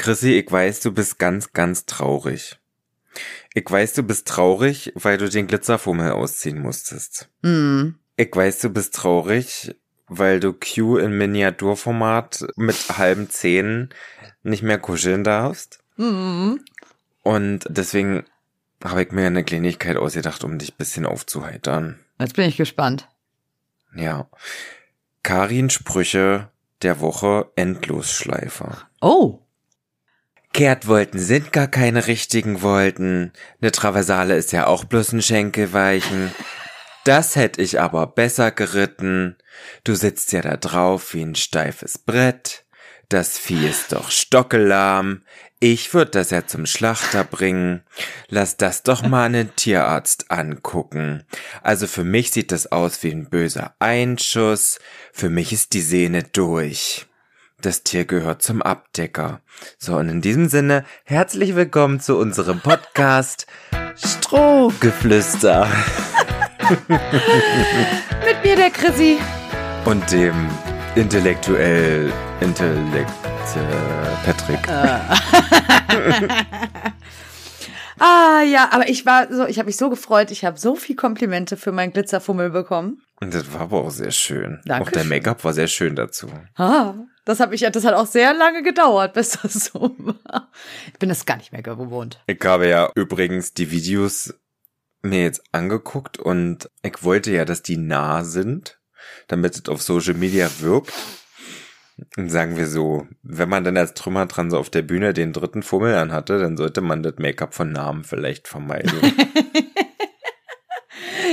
Chrissy, ich weiß, du bist ganz, ganz traurig. Ich weiß, du bist traurig, weil du den Glitzerfummel ausziehen musstest. Hm. Ich weiß, du bist traurig, weil du Q in Miniaturformat mit halben Zähnen nicht mehr kuscheln darfst. Hm. Und deswegen habe ich mir eine Kleinigkeit ausgedacht, um dich bisschen aufzuheitern. Jetzt bin ich gespannt. Ja. Karin Sprüche der Woche Endlosschleife. Oh. Kehrtwolten sind gar keine richtigen Wolten. Ne Traversale ist ja auch bloß ein Schenkelweichen. Das hätte ich aber besser geritten. Du sitzt ja da drauf wie ein steifes Brett. Das Vieh ist doch stockelahm. Ich würd das ja zum Schlachter bringen. Lass das doch mal einen Tierarzt angucken. Also für mich sieht das aus wie ein böser Einschuss. Für mich ist die Sehne durch. Das Tier gehört zum Abdecker. So, und in diesem Sinne, herzlich willkommen zu unserem Podcast Strohgeflüster. Mit mir, der Chrissy. Und dem intellektuell Intellekt äh, Patrick. Ah ja, aber ich war so, ich habe mich so gefreut. Ich habe so viel Komplimente für meinen Glitzerfummel bekommen. Und das war aber auch sehr schön. Dankeschön. Auch der Make-up war sehr schön dazu. Ah, das habe ich, das hat auch sehr lange gedauert, bis das so war. Ich bin das gar nicht mehr gewohnt. Ich habe ja übrigens die Videos mir jetzt angeguckt und ich wollte ja, dass die nah sind, damit es auf Social Media wirkt. Und sagen wir so, wenn man dann als Trümmer dran so auf der Bühne den dritten Fummel anhatte, dann sollte man das Make-up von Namen vielleicht vermeiden.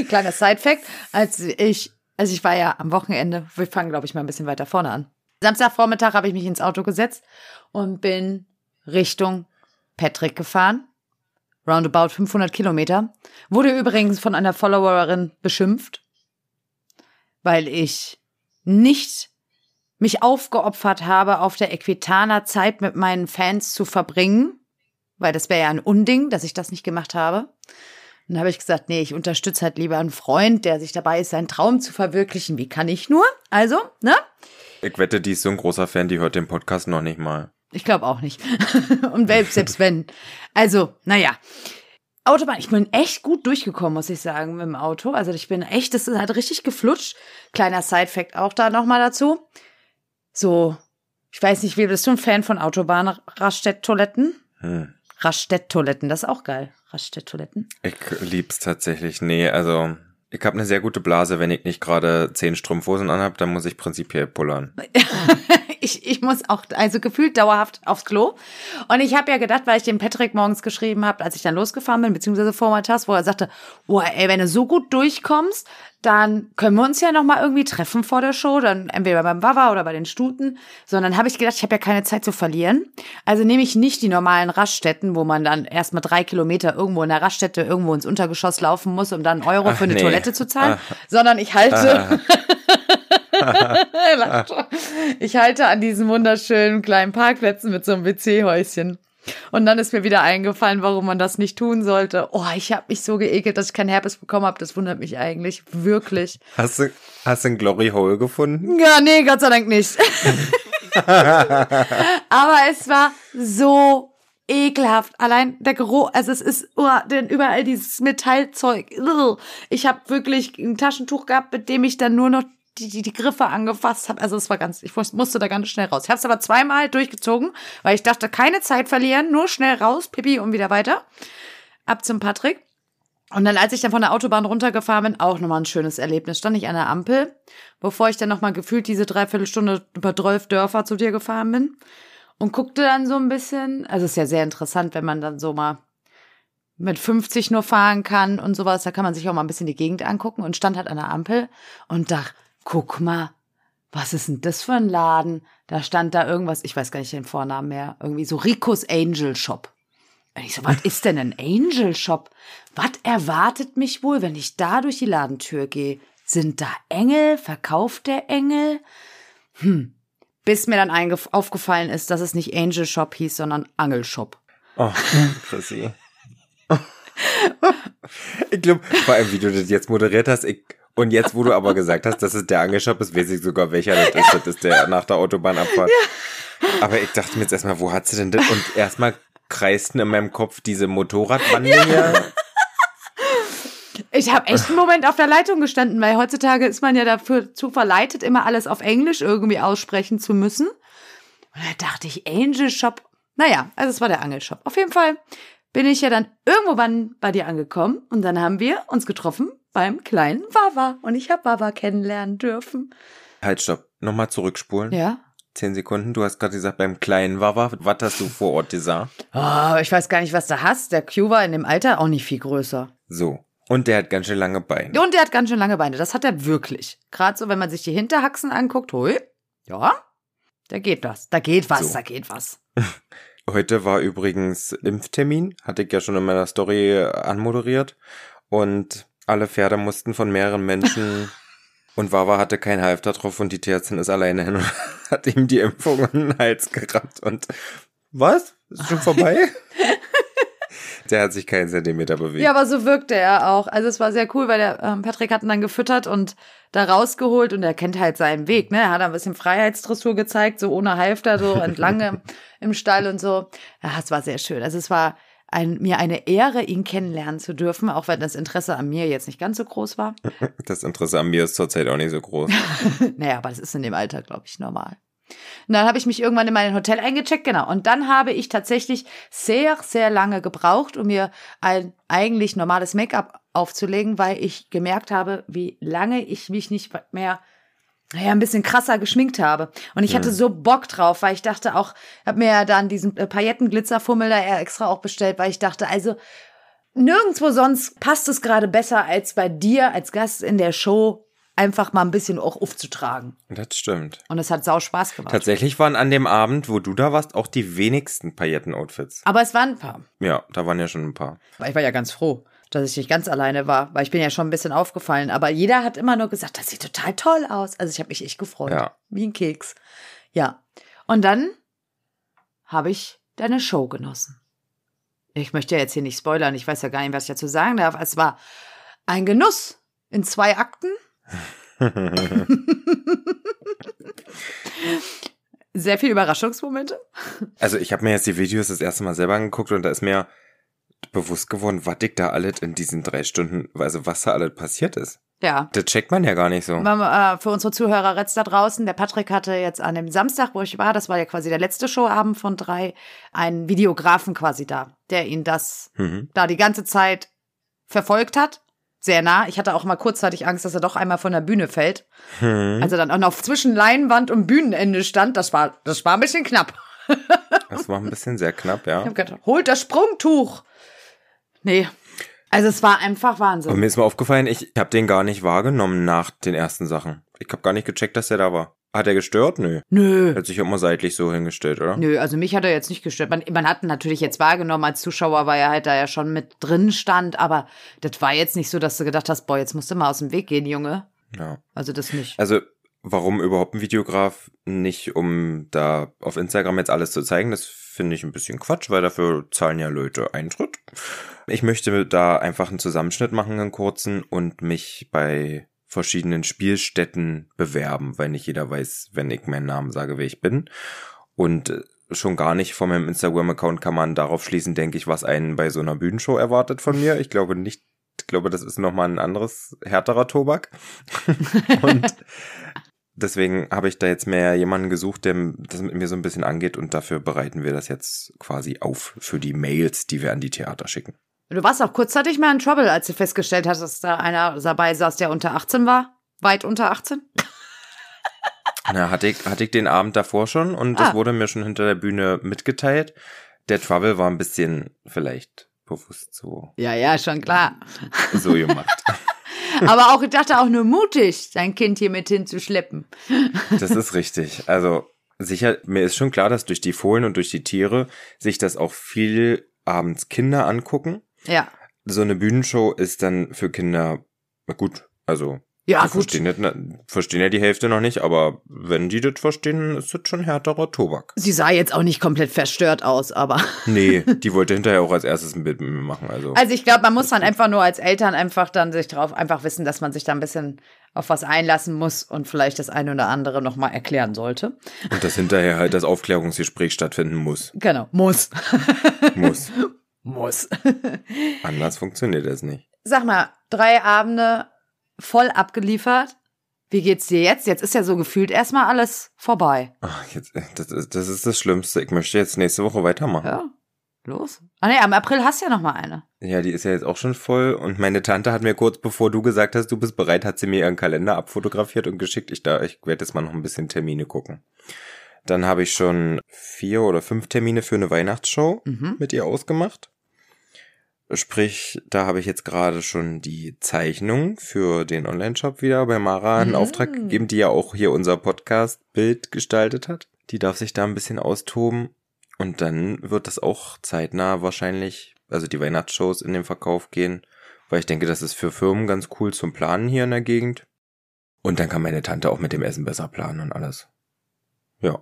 Kleiner Side-Fact, als ich, also ich war ja am Wochenende, wir fangen, glaube ich, mal ein bisschen weiter vorne an. Samstagvormittag habe ich mich ins Auto gesetzt und bin Richtung Patrick gefahren. Roundabout 500 Kilometer. Wurde übrigens von einer Followerin beschimpft, weil ich nicht mich aufgeopfert habe, auf der Equitana Zeit mit meinen Fans zu verbringen, weil das wäre ja ein Unding, dass ich das nicht gemacht habe. Dann habe ich gesagt, nee, ich unterstütze halt lieber einen Freund, der sich dabei ist, seinen Traum zu verwirklichen. Wie kann ich nur? Also, ne? Ich wette, die ist so ein großer Fan, die hört den Podcast noch nicht mal. Ich glaube auch nicht. Und selbst, selbst wenn. Also, naja. Autobahn, ich bin echt gut durchgekommen, muss ich sagen, mit dem Auto. Also ich bin echt, das hat richtig geflutscht. Kleiner Side-Fact auch da nochmal dazu. So, ich weiß nicht, wie bist du ein Fan von Autobahn-Raststätt-Toiletten? Hm. Raststätt-Toiletten, das ist auch geil. Raststätt-Toiletten. Ich lieb's tatsächlich. Nee, also ich habe eine sehr gute Blase. Wenn ich nicht gerade zehn Strumpfhosen anhab, dann muss ich prinzipiell pullern. ich, ich muss auch, also gefühlt dauerhaft aufs Klo. Und ich habe ja gedacht, weil ich dem Patrick morgens geschrieben habe, als ich dann losgefahren bin, beziehungsweise vormittags, wo er sagte, boah, ey, wenn du so gut durchkommst, dann können wir uns ja noch mal irgendwie treffen vor der Show, dann entweder beim Wawa oder bei den Stuten. Sondern habe ich gedacht, ich habe ja keine Zeit zu verlieren. Also nehme ich nicht die normalen Raststätten, wo man dann erstmal drei Kilometer irgendwo in der Raststätte irgendwo ins Untergeschoss laufen muss, um dann einen Euro Ach, für eine nee. Toilette zu zahlen, Ah. sondern ich halte Ah. Er lacht schon. Ich halte an diesen wunderschönen kleinen Parkplätzen mit so einem WC-Häuschen. Und dann ist mir wieder eingefallen, warum man das nicht tun sollte. Oh, ich habe mich so geekelt, dass ich keinen Herpes bekommen habe. Das wundert mich eigentlich wirklich. Hast du, hast du ein Glory Hole gefunden? Ja, nee, Gott sei Dank nicht. Aber es war so ekelhaft. Allein der Geruch, also es ist oh, denn überall dieses Metallzeug. Ich habe wirklich ein Taschentuch gehabt, mit dem ich dann nur noch die, die, die Griffe angefasst habe. Also es war ganz, ich muss- musste da ganz schnell raus. Ich habe es aber zweimal durchgezogen, weil ich dachte, keine Zeit verlieren, nur schnell raus, Pipi und wieder weiter. Ab zum Patrick. Und dann, als ich dann von der Autobahn runtergefahren bin, auch nochmal ein schönes Erlebnis. Stand ich an der Ampel, bevor ich dann nochmal gefühlt diese Dreiviertelstunde über 12 Dörfer zu dir gefahren bin und guckte dann so ein bisschen. Also ist ja sehr interessant, wenn man dann so mal mit 50 nur fahren kann und sowas. Da kann man sich auch mal ein bisschen die Gegend angucken und stand halt an der Ampel und dachte, guck mal, was ist denn das für ein Laden? Da stand da irgendwas, ich weiß gar nicht den Vornamen mehr, irgendwie so Ricos Angel Shop. Und ich so, was ist denn ein Angel Shop? Was erwartet mich wohl, wenn ich da durch die Ladentür gehe? Sind da Engel? Verkauft der Engel? Hm. Bis mir dann aufgefallen ist, dass es nicht Angel Shop hieß, sondern Angel Shop. Oh, Chrissy. ich glaube, vor allem, wie du das jetzt moderiert hast, ich, und jetzt, wo du aber gesagt hast, dass es der Angelshop ist, weiß ich sogar, welcher das ist. Das ist der nach der Autobahnabfahrt. Aber ich dachte mir jetzt erstmal, wo hat sie denn das? Und erstmal kreisten in meinem Kopf diese Motorradbande hier. Ich habe echt einen Moment auf der Leitung gestanden, weil heutzutage ist man ja dafür zu verleitet, immer alles auf Englisch irgendwie aussprechen zu müssen. Und da dachte ich, Angel Shop. Naja, also es war der Angelshop. Auf jeden Fall bin ich ja dann irgendwann bei dir angekommen und dann haben wir uns getroffen beim kleinen Wawa und ich habe Wawa kennenlernen dürfen. Halt, stopp. Nochmal zurückspulen. Ja. Zehn Sekunden. Du hast gerade gesagt, beim kleinen Wawa, was hast du vor Ort gesagt? Oh, ich weiß gar nicht, was du hast. Der Q war in dem Alter auch nicht viel größer. So. Und der hat ganz schön lange Beine. Und der hat ganz schön lange Beine. Das hat er wirklich. Gerade so, wenn man sich die Hinterhaxen anguckt. Hui. Ja. Da geht was. Da geht was. So. Da geht was. Heute war übrigens Impftermin, hatte ich ja schon in meiner Story anmoderiert. Und alle Pferde mussten von mehreren Menschen und Wawa hatte keinen Halfter drauf und die Tierärztin ist alleine hin und hat ihm die Impfung in den Hals gerammt und was? Ist schon vorbei? Der hat sich keinen Zentimeter bewegt. Ja, aber so wirkte er auch. Also es war sehr cool, weil der ähm, Patrick hat ihn dann gefüttert und da rausgeholt und er kennt halt seinen Weg. Ne? Er hat ein bisschen Freiheitsdressur gezeigt, so ohne Halfter, so entlang im, im Stall und so. Ja, es war sehr schön. Also es war ein, mir eine Ehre, ihn kennenlernen zu dürfen, auch wenn das Interesse an mir jetzt nicht ganz so groß war. Das Interesse an mir ist zurzeit auch nicht so groß. naja, aber das ist in dem Alter, glaube ich, normal. Und dann habe ich mich irgendwann in mein Hotel eingecheckt, genau. Und dann habe ich tatsächlich sehr, sehr lange gebraucht, um mir ein eigentlich normales Make-up aufzulegen, weil ich gemerkt habe, wie lange ich mich nicht mehr naja, ein bisschen krasser geschminkt habe. Und ich hatte so Bock drauf, weil ich dachte auch, habe mir ja dann diesen äh, Paillettenglitzerfummel da extra auch bestellt, weil ich dachte, also nirgendwo sonst passt es gerade besser als bei dir als Gast in der Show einfach mal ein bisschen auch aufzutragen. Das stimmt. Und es hat sau Spaß gemacht. Tatsächlich waren an dem Abend, wo du da warst, auch die wenigsten Pailletten-Outfits. Aber es waren ein paar. Ja, da waren ja schon ein paar. Weil ich war ja ganz froh, dass ich nicht ganz alleine war, weil ich bin ja schon ein bisschen aufgefallen. Aber jeder hat immer nur gesagt, das sieht total toll aus. Also ich habe mich echt gefreut. Ja. Wie ein Keks. Ja. Und dann habe ich deine Show genossen. Ich möchte ja jetzt hier nicht spoilern. Ich weiß ja gar nicht, was ich dazu sagen darf. Es war ein Genuss in zwei Akten. Sehr viele Überraschungsmomente. Also ich habe mir jetzt die Videos das erste Mal selber angeguckt und da ist mir bewusst geworden, was ich da alles in diesen drei Stunden, also was da alles passiert ist. Ja. Das checkt man ja gar nicht so. Äh, Für unsere Zuhörer jetzt da draußen, der Patrick hatte jetzt an dem Samstag, wo ich war, das war ja quasi der letzte Showabend von drei, einen Videografen quasi da, der ihn das Mhm. da die ganze Zeit verfolgt hat. Sehr nah. Ich hatte auch mal kurzzeitig Angst, dass er doch einmal von der Bühne fällt. Hm. Als er dann auch noch zwischen Leinwand und Bühnenende stand, das war, das war ein bisschen knapp. Das war ein bisschen sehr knapp, ja. Ich hab gedacht, holt das Sprungtuch. Nee. Also es war einfach Und Wahnsinn. mir ist mal aufgefallen, ich habe den gar nicht wahrgenommen nach den ersten Sachen. Ich habe gar nicht gecheckt, dass der da war. Hat er gestört? Nö. Nö. Hat sich immer seitlich so hingestellt, oder? Nö, also mich hat er jetzt nicht gestört. Man, man hat natürlich jetzt wahrgenommen als Zuschauer, weil er halt da ja schon mit drin stand, aber das war jetzt nicht so, dass du gedacht hast, boah, jetzt musst du mal aus dem Weg gehen, Junge. Ja. Also das nicht. Also, warum überhaupt ein Videograf? Nicht, um da auf Instagram jetzt alles zu zeigen. Das finde ich ein bisschen Quatsch, weil dafür zahlen ja Leute Eintritt. Ich möchte da einfach einen Zusammenschnitt machen, einen kurzen, und mich bei verschiedenen Spielstätten bewerben, weil nicht jeder weiß, wenn ich meinen Namen sage, wer ich bin. Und äh, schon gar nicht von meinem Instagram-Account kann man darauf schließen, denke ich, was einen bei so einer Bühnenshow erwartet von mir. Ich glaube nicht, ich glaube, das ist nochmal ein anderes, härterer Tobak. und deswegen habe ich da jetzt mehr jemanden gesucht, der das mit mir so ein bisschen angeht und dafür bereiten wir das jetzt quasi auf für die Mails, die wir an die Theater schicken. Du warst auch kurzzeitig mal in Trouble, als du festgestellt hast, dass da einer dabei saß, der unter 18 war. Weit unter 18? Na, hatte ich, hatte ich den Abend davor schon und das Ah. wurde mir schon hinter der Bühne mitgeteilt. Der Trouble war ein bisschen vielleicht bewusst so, Ja, ja, schon klar. so gemacht. Aber auch, ich dachte auch nur mutig, sein Kind hier mit hinzuschleppen. Das ist richtig. Also sicher, mir ist schon klar, dass durch die Fohlen und durch die Tiere sich das auch viel abends Kinder angucken. Ja. So eine Bühnenshow ist dann für Kinder gut. Also Ja, die gut. verstehen, nicht, verstehen ja die Hälfte noch nicht, aber wenn die das verstehen, ist das schon härterer Tobak. Sie sah jetzt auch nicht komplett verstört aus, aber. Nee, die wollte hinterher auch als erstes ein Bild mit mir machen. Also, Also ich glaube, man muss dann einfach nur als Eltern einfach dann sich drauf einfach wissen, dass man sich da ein bisschen auf was einlassen muss und vielleicht das eine oder andere nochmal erklären sollte. Und dass hinterher halt das Aufklärungsgespräch stattfinden muss. Genau, muss. Muss. muss. Anders funktioniert das nicht. Sag mal, drei Abende voll abgeliefert. Wie geht's dir jetzt? Jetzt ist ja so gefühlt erstmal alles vorbei. Ach, jetzt, äh, das, ist, das ist das Schlimmste. Ich möchte jetzt nächste Woche weitermachen. Ja, los. Ah nee, am April hast du ja noch mal eine. Ja, die ist ja jetzt auch schon voll. Und meine Tante hat mir kurz bevor du gesagt hast, du bist bereit, hat sie mir ihren Kalender abfotografiert und geschickt. Ich da, ich werde jetzt mal noch ein bisschen Termine gucken. Dann habe ich schon vier oder fünf Termine für eine Weihnachtsshow Mhm. mit ihr ausgemacht. Sprich, da habe ich jetzt gerade schon die Zeichnung für den Online-Shop wieder bei Mara in Mhm. Auftrag gegeben, die ja auch hier unser Podcast-Bild gestaltet hat. Die darf sich da ein bisschen austoben. Und dann wird das auch zeitnah wahrscheinlich, also die Weihnachtsshows in den Verkauf gehen, weil ich denke, das ist für Firmen ganz cool zum Planen hier in der Gegend. Und dann kann meine Tante auch mit dem Essen besser planen und alles. Ja.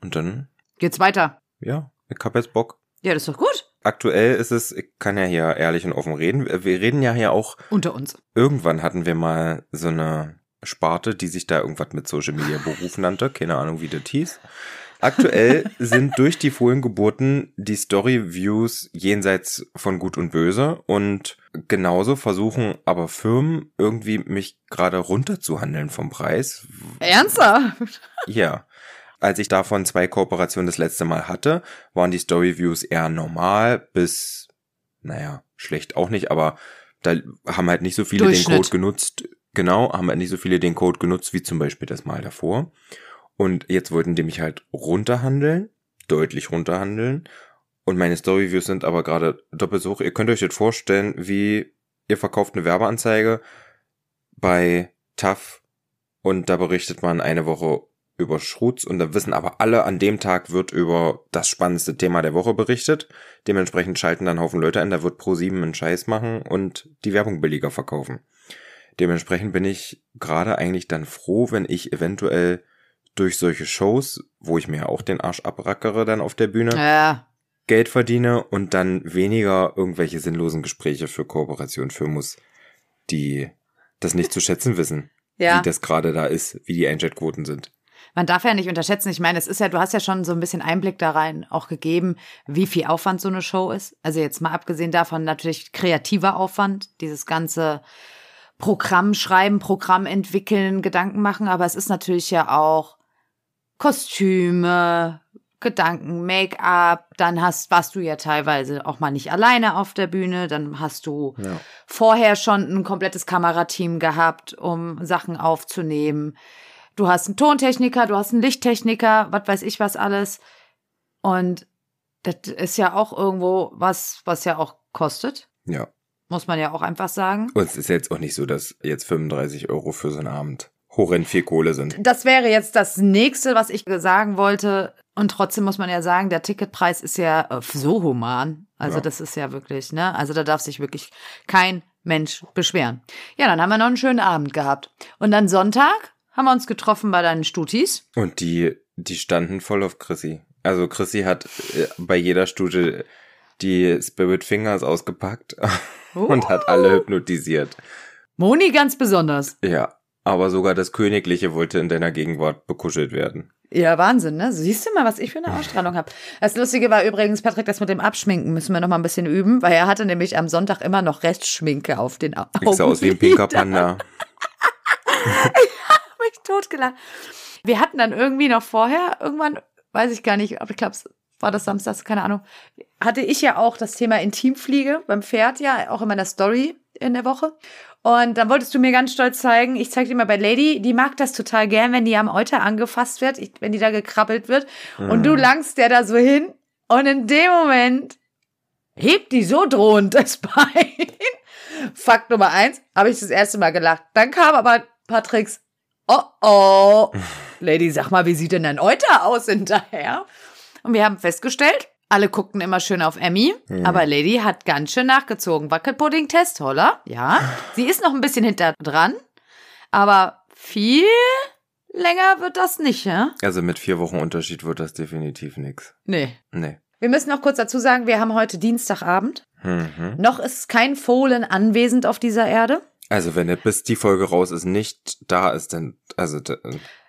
Und dann, Geht's weiter? ja, ich hab jetzt Bock. Ja, das ist doch gut. Aktuell ist es, ich kann ja hier ehrlich und offen reden. Wir reden ja hier auch, Unter uns. irgendwann hatten wir mal so eine Sparte, die sich da irgendwas mit Social Media Beruf nannte. Keine Ahnung, wie das hieß. Aktuell sind durch die Fohlengeburten die Story-Views jenseits von Gut und Böse und genauso versuchen aber Firmen irgendwie mich gerade runterzuhandeln vom Preis. Ernsthaft? Ja. Als ich davon zwei Kooperationen das letzte Mal hatte, waren die Story-Views eher normal bis, naja, schlecht auch nicht, aber da haben halt nicht so viele den. Code genutzt. Genau, haben halt nicht so viele den Code genutzt, wie zum Beispiel das Mal davor. Und jetzt wollten die mich halt runterhandeln, deutlich runterhandeln. Und meine Story-Views sind aber gerade doppelt so hoch. Ihr könnt euch das vorstellen, wie ihr verkauft eine Werbeanzeige bei TAF und da berichtet man eine Woche über Schrutz und da wissen aber alle, an dem Tag wird über das spannendste Thema der Woche berichtet. Dementsprechend schalten dann Haufen Leute ein, da wird Pro7 einen Scheiß machen und die Werbung billiger verkaufen. Dementsprechend bin ich gerade eigentlich dann froh, wenn ich eventuell durch solche Shows, wo ich mir auch den Arsch abrackere dann auf der Bühne, Ja. Geld verdiene und dann weniger irgendwelche sinnlosen Gespräche für Kooperation führen muss, die das nicht zu schätzen wissen, Ja. wie das gerade da ist, wie die Einschaltquoten sind. Man darf ja nicht unterschätzen. Ich meine, es ist ja, du hast ja schon so ein bisschen Einblick da rein auch gegeben, wie viel Aufwand so eine Show ist. Also jetzt mal abgesehen davon natürlich kreativer Aufwand, dieses ganze Programm schreiben, Programm entwickeln, Gedanken machen. Aber es ist natürlich ja auch Kostüme, Gedanken, Make-up. Dann hast, warst du ja teilweise auch mal nicht alleine auf der Bühne. Dann hast du Ja. vorher schon ein komplettes Kamerateam gehabt, um Sachen aufzunehmen. Du hast einen Tontechniker, du hast einen Lichttechniker, was weiß ich was alles. Und das ist ja auch irgendwo was, was ja auch kostet. Ja. Muss man ja auch einfach sagen. Und es ist jetzt auch nicht so, dass jetzt 35 Euro für so einen Abend horrend viel Kohle sind. Das wäre jetzt das nächste, was ich sagen wollte. Und trotzdem muss man ja sagen, der Ticketpreis ist ja äh, so human. Also Ja. das ist ja wirklich, ne? Also da darf sich wirklich kein Mensch beschweren. Ja, dann haben wir noch einen schönen Abend gehabt. Und dann Sonntag haben wir uns getroffen bei deinen Stutis. Und die, die standen voll auf Chrissy. Also Chrissy hat äh, bei jeder Stute die Spirit Fingers ausgepackt und hat alle hypnotisiert. Moni ganz besonders. Ja. Aber sogar das Königliche wollte in deiner Gegenwart bekuschelt werden. Ja, Wahnsinn, ne? Siehst du mal, was ich für eine Ausstrahlung habe. Das Lustige war übrigens, Patrick, das mit dem Abschminken müssen wir noch mal ein bisschen üben, weil er hatte nämlich am Sonntag immer noch Restschminke auf den Augen. Ich sah aus wie ein pinker Panda. mich totgelacht. Wir hatten dann irgendwie noch vorher, irgendwann, weiß ich gar nicht, aber ich glaube, war das Samstags, keine Ahnung, hatte ich ja auch das Thema Intimfliege beim Pferd ja, auch in meiner Story in der Woche. Und dann wolltest du mir ganz stolz zeigen, ich zeig dir mal bei Lady, die mag das total gern, wenn die am Euter angefasst wird, wenn die da gekrabbelt wird. Und du langst der da so hin und in dem Moment hebt die so drohend das Bein. Fakt Nummer eins, habe ich das erste Mal gelacht. Dann kam aber Patricks, oh oh, Lady, sag mal, wie sieht denn dein Euter aus hinterher? Und wir haben festgestellt, alle guckten immer schön auf Emmy, aber Lady hat ganz schön nachgezogen. Wackelpudding-Test, holla, ja. Sie ist noch ein bisschen hinter dran, aber viel länger wird das nicht, ja? Also mit vier Wochen Unterschied wird das definitiv nix. Nee. Nee. Wir müssen noch kurz dazu sagen, wir haben heute Dienstagabend. Mhm. Noch ist kein Fohlen anwesend auf dieser Erde. Also wenn er bis die Folge raus ist, nicht da ist, dann, also, da-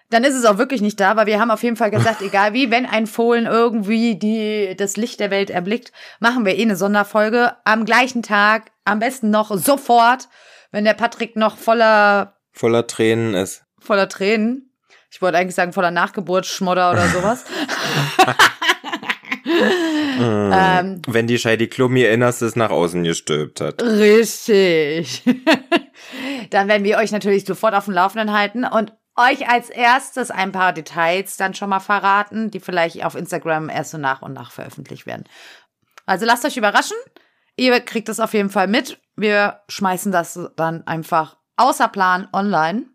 Dann ist es auch wirklich nicht da, weil wir haben auf jeden Fall gesagt, egal wie, wenn ein Fohlen irgendwie die, das Licht der Welt erblickt, machen wir eh eine Sonderfolge am gleichen Tag, am besten noch sofort, wenn der Patrick noch voller, voller Tränen ist. voller Tränen, ich wollte eigentlich sagen voller Nachgeburtsschmodder oder sowas. ähm, Wenn die Scheidi Klum ihr Innerstes nach außen gestülpt hat. Richtig. Dann werden wir euch natürlich sofort auf dem Laufenden halten und euch als erstes ein paar Details dann schon mal verraten, die vielleicht auf Instagram erst so nach und nach veröffentlicht werden. Also lasst euch überraschen. Ihr kriegt das auf jeden Fall mit. Wir schmeißen das dann einfach außer Plan online.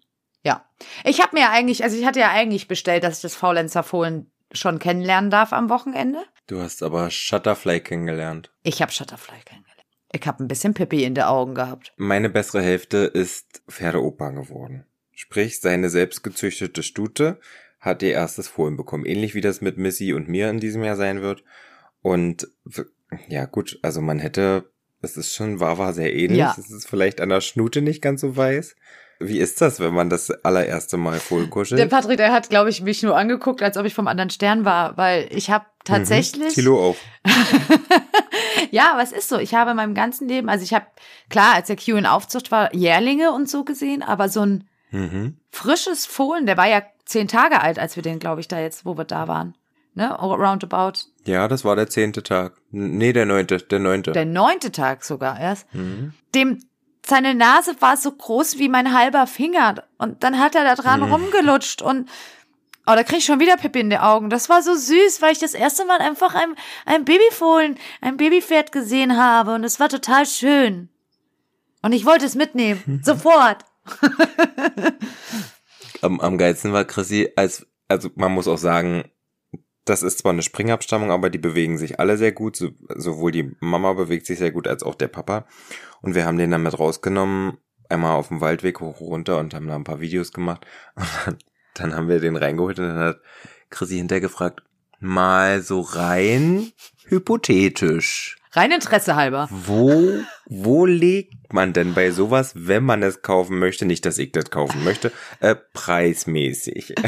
Ja. Ich habe mir eigentlich, also ich hatte ja eigentlich bestellt, dass ich das Faulenzer-Fohlen schon kennenlernen darf am Wochenende. Du hast aber Shutterfly kennengelernt. Ich habe Shutterfly kennengelernt. Ich habe ein bisschen Pippi in den Augen gehabt. Meine bessere Hälfte ist Pferdeopa geworden. Sprich, seine selbstgezüchtete Stute hat ihr erstes Fohlen bekommen. Ähnlich wie das mit Missy und mir in diesem Jahr sein wird. Und ja, gut, also man hätte, es ist schon war, war sehr ähnlich. Ja. Es ist vielleicht an der Schnute nicht ganz so weiß. Wie ist das, wenn man das allererste Mal Fohlen Der? Patrick, der hat, glaube ich, mich nur angeguckt, als ob ich vom anderen Stern war, weil ich habe tatsächlich. Mhm. Kilo auf. Ja, aber es ist so. Ich habe in meinem ganzen Leben, also ich habe, klar, als der Q in Aufzucht war, Jährlinge und so gesehen, aber so ein Mhm. frisches Fohlen, der war ja zehn Tage alt, als wir den, glaube ich, da jetzt, wo wir da waren. Ne? Roundabout. Ja, das war der zehnte Tag. Nee, der neunte, der neunte. Der neunte Tag sogar erst. Mhm. Dem, seine Nase war so groß wie mein halber Finger. Und dann hat er da dran Mhm. rumgelutscht und Oh, da krieg ich schon wieder Pippi in die Augen. Das war so süß, weil ich das erste Mal einfach ein, ein Babyfohlen, ein Babypferd gesehen habe. Und es war total schön. Und ich wollte es mitnehmen. Sofort. Am, am geilsten war Chrissy, als, also man muss auch sagen, das ist zwar eine Springabstammung, aber die bewegen sich alle sehr gut. So, sowohl die Mama bewegt sich sehr gut als auch der Papa. Und wir haben den dann mit rausgenommen, einmal auf dem Waldweg hoch runter und haben da ein paar Videos gemacht. Und dann, dann haben wir den reingeholt und dann hat Chrissy hinterher gefragt, mal so rein hypothetisch. Rein Interesse halber. Wo, wo legt man denn bei sowas, wenn man es kaufen möchte, nicht, dass ich das kaufen möchte, äh, preismäßig?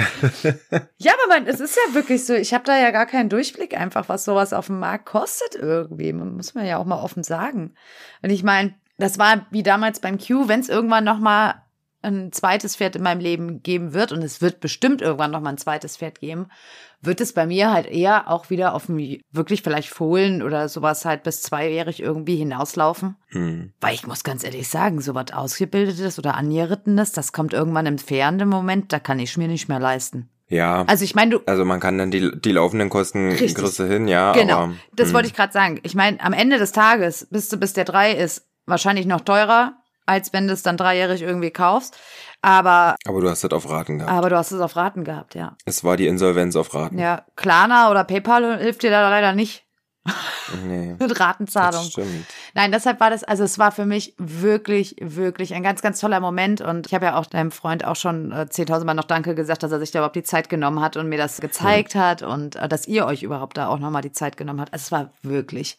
Ja, aber man, es ist ja wirklich so. Ich habe da ja gar keinen Durchblick einfach, was sowas auf dem Markt kostet irgendwie. Man muss man ja auch mal offen sagen. Und ich meine, das war wie damals beim Q, wenn es irgendwann noch mal ein zweites Pferd in meinem Leben geben wird und es wird bestimmt irgendwann noch mal ein zweites Pferd geben, wird es bei mir halt eher auch wieder auf dem wirklich vielleicht Fohlen oder sowas halt bis zweijährig irgendwie hinauslaufen. Hm. Weil ich muss ganz ehrlich sagen, so was Ausgebildetes oder Angerittenes, das kommt irgendwann im fairenden Moment, da kann ich mir nicht mehr leisten. Ja. Also ich meine, du, Also man kann dann die, die laufenden Kosten kriegst du hin, ja. Genau, Aber, das hm. wollte ich gerade sagen. Ich meine, am Ende des Tages, bis du bis der drei ist, wahrscheinlich noch teurer, als wenn du es dann dreijährig irgendwie kaufst. Aber, Aber du hast das auf Raten gehabt. aber du hast es auf Raten gehabt, ja. Es war die Insolvenz auf Raten. Ja, Klarna oder PayPal hilft dir da leider nicht Nee, mit das Ratenzahlung. stimmt. Nein, deshalb war das, also es war für mich wirklich, wirklich ein ganz, ganz toller Moment. Und ich habe ja auch deinem Freund auch schon äh, 10.000 Mal noch Danke gesagt, dass er sich da überhaupt die Zeit genommen hat und mir das gezeigt hat und äh, dass ihr euch überhaupt da auch nochmal die Zeit genommen habt. Also es war wirklich.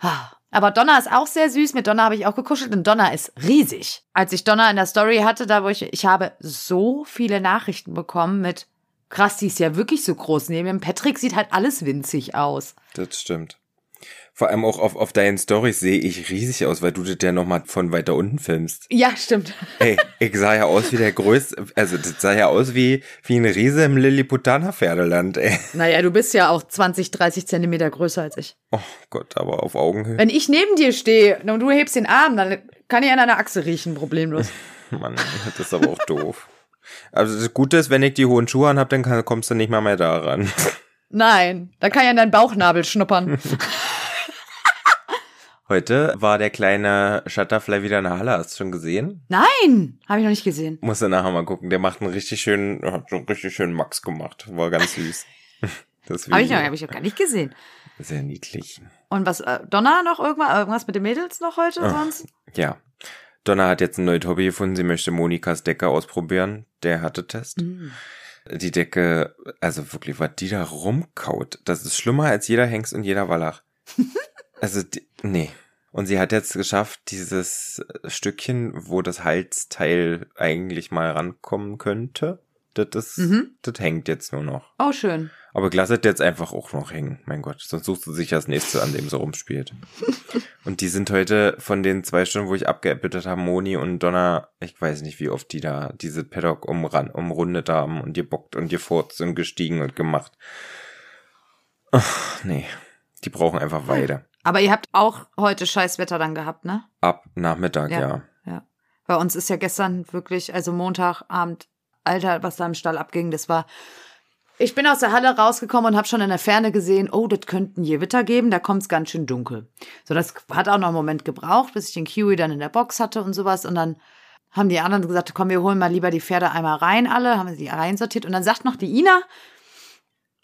ah. Aber Donna ist auch sehr süß. Mit Donna habe ich auch gekuschelt und Donna ist riesig. Als ich Donna in der Story hatte, da wo ich, ich habe so viele Nachrichten bekommen mit, krass, die ist ja wirklich so groß. Neben Patrick sieht halt alles winzig aus. Das stimmt. Vor allem auch auf, auf deinen Stories sehe ich riesig aus, weil du das ja nochmal von weiter unten filmst. Ja, stimmt. Ey, ich sah ja aus wie der größte, also das sah ja aus wie, wie ein Riese im Lilliputaner Pferdeland, ey. Naja, du bist ja auch 20, 30 Zentimeter größer als ich. Oh Gott, aber auf Augenhöhe. Wenn ich neben dir stehe und du hebst den Arm, dann kann ich an deiner Achse riechen, problemlos. Mann, das ist aber auch doof. Also das Gute ist, wenn ich die hohen Schuhe anhab, dann kann, kommst du nicht mal mehr da ran. Nein, da kann ich an deinen Bauchnabel schnuppern. Heute war der kleine Shutterfly wieder in der Halle. Hast du schon gesehen? Nein, habe ich noch nicht gesehen. Musst du nachher mal gucken. Der macht einen richtig schönen, hat so einen richtig schönen Max gemacht. War ganz süß. Das Habe ich, noch- ich noch gar nicht gesehen. Sehr niedlich. Und was, äh, Donna noch irgendwas, irgendwas mit den Mädels noch heute Ah. sonst? Ja. Donna hat jetzt ein neues Hobby gefunden. Sie möchte Monikas Decke ausprobieren. Der hatte Test. Hm. Die Decke, also wirklich, was die da rumkaut, das ist schlimmer als jeder Hengst und jeder Wallach. also, die, nee. Und sie hat jetzt geschafft, dieses Stückchen, wo das Halsteil eigentlich mal rankommen könnte, das, ist, Mhm. das hängt jetzt nur noch. Oh, schön. Aber Glas hat jetzt einfach auch noch hängen. Mein Gott, sonst suchst du sich das nächste, an dem so rumspielt. und die sind heute von den zwei Stunden, wo ich abgeeppelt habe, Moni und Donna, ich weiß nicht, wie oft die da diese Paddock umran, umrundet haben und gebockt und gefurzt und gestiegen und gemacht. Ach, nee. Die brauchen einfach Weide. Aber ihr habt auch heute scheiß Wetter dann gehabt, ne? Ab Nachmittag, ja. Ja. Bei uns ist ja gestern wirklich, also Montagabend, Alter, was da im Stall abging, das war. Ich bin aus der Halle rausgekommen und habe schon in der Ferne gesehen, oh, das könnten Gewitter geben, da kommt's ganz schön dunkel. So, das hat auch noch einen Moment gebraucht, bis ich den Kiwi dann in der Box hatte und sowas. Und dann haben die anderen gesagt, komm, wir holen mal lieber die Pferde einmal rein, alle, haben sie die reinsortiert. Und dann sagt noch die Ina,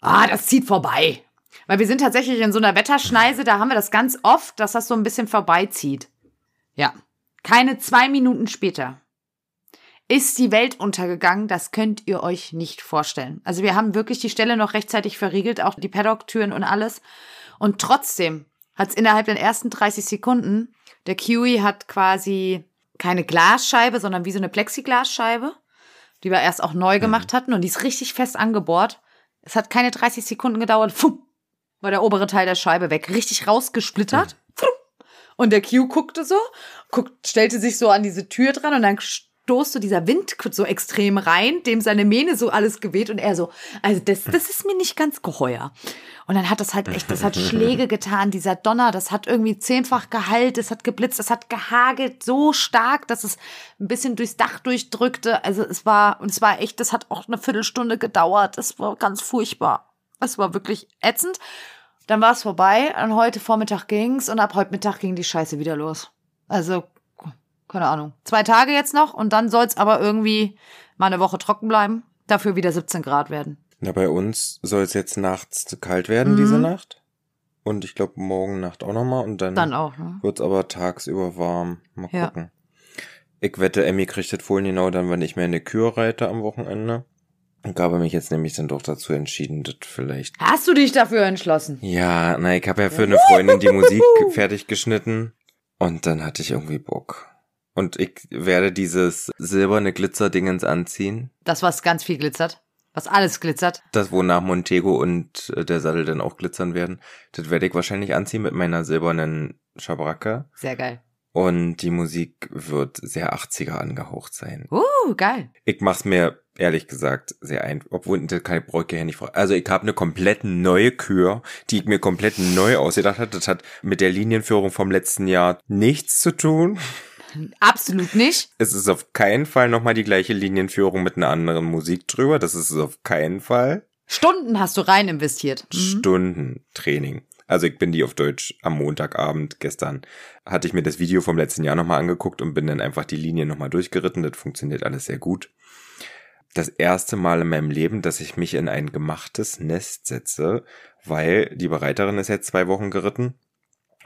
ah, das zieht vorbei. Weil wir sind tatsächlich in so einer Wetterschneise, da haben wir das ganz oft, dass das so ein bisschen vorbeizieht. Ja. Keine zwei Minuten später ist die Welt untergegangen. Das könnt ihr euch nicht vorstellen. Also wir haben wirklich die Stelle noch rechtzeitig verriegelt, auch die Paddock-Türen und alles. Und trotzdem hat es innerhalb der ersten 30 Sekunden, der Kiwi hat quasi keine Glasscheibe, sondern wie so eine Plexiglasscheibe, die wir erst auch neu gemacht hatten und die ist richtig fest angebohrt. Es hat keine 30 Sekunden gedauert, fumm, war der obere Teil der Scheibe weg, richtig rausgesplittert. Und der Q guckte so, guckt, stellte sich so an diese Tür dran und dann stoßte dieser Wind so extrem rein, dem seine Mähne so alles geweht und er so, also das, das ist mir nicht ganz geheuer. Und dann hat das halt echt, das hat Schläge getan, dieser Donner, das hat irgendwie zehnfach geheilt, es hat geblitzt, es hat gehagelt so stark, dass es ein bisschen durchs Dach durchdrückte. Also es war, und es war echt, das hat auch eine Viertelstunde gedauert. Es war ganz furchtbar. Es war wirklich ätzend. Dann war es vorbei und heute Vormittag ging's und ab heute Mittag ging die Scheiße wieder los. Also, keine Ahnung. Zwei Tage jetzt noch und dann soll's aber irgendwie mal eine Woche trocken bleiben. Dafür wieder 17 Grad werden. Na, bei uns soll es jetzt nachts kalt werden, Mhm. diese Nacht. Und ich glaube, morgen Nacht auch nochmal. Und dann, Dann auch, ne? wird's aber tagsüber warm. Mal Ja. gucken. Ich wette, Emmy kriegt das wohl genau dann, wenn ich mehr eine Kür reite am Wochenende. Und habe mich jetzt nämlich dann doch dazu entschieden, das vielleicht. Hast du dich dafür entschlossen? Ja, na, ich habe ja für eine Freundin die Musik fertig geschnitten. Und dann hatte ich irgendwie Bock. Und ich werde dieses silberne Glitzerdingens anziehen. Das, was ganz viel glitzert. Was alles glitzert. Das, wonach Montego und äh, der Sattel dann auch glitzern werden. Das werde ich wahrscheinlich anziehen mit meiner silbernen Schabracke. Sehr geil. Und die Musik wird sehr 80er angehaucht sein. Uh, geil. Ich mach's mir ehrlich gesagt sehr einfach. Obwohl, das ich bräuchte ja nicht vor. Also ich habe eine komplett neue Kür, die ich mir komplett neu ausgedacht habe. Das hat mit der Linienführung vom letzten Jahr nichts zu tun. Absolut nicht. Es ist auf keinen Fall nochmal die gleiche Linienführung mit einer anderen Musik drüber. Das ist es auf keinen Fall. Stunden hast du rein investiert. Mhm. Stunden Training. Also ich bin die auf Deutsch am Montagabend gestern hatte ich mir das Video vom letzten Jahr nochmal angeguckt und bin dann einfach die Linie nochmal durchgeritten. Das funktioniert alles sehr gut. Das erste Mal in meinem Leben, dass ich mich in ein gemachtes Nest setze, weil die Bereiterin ist jetzt zwei Wochen geritten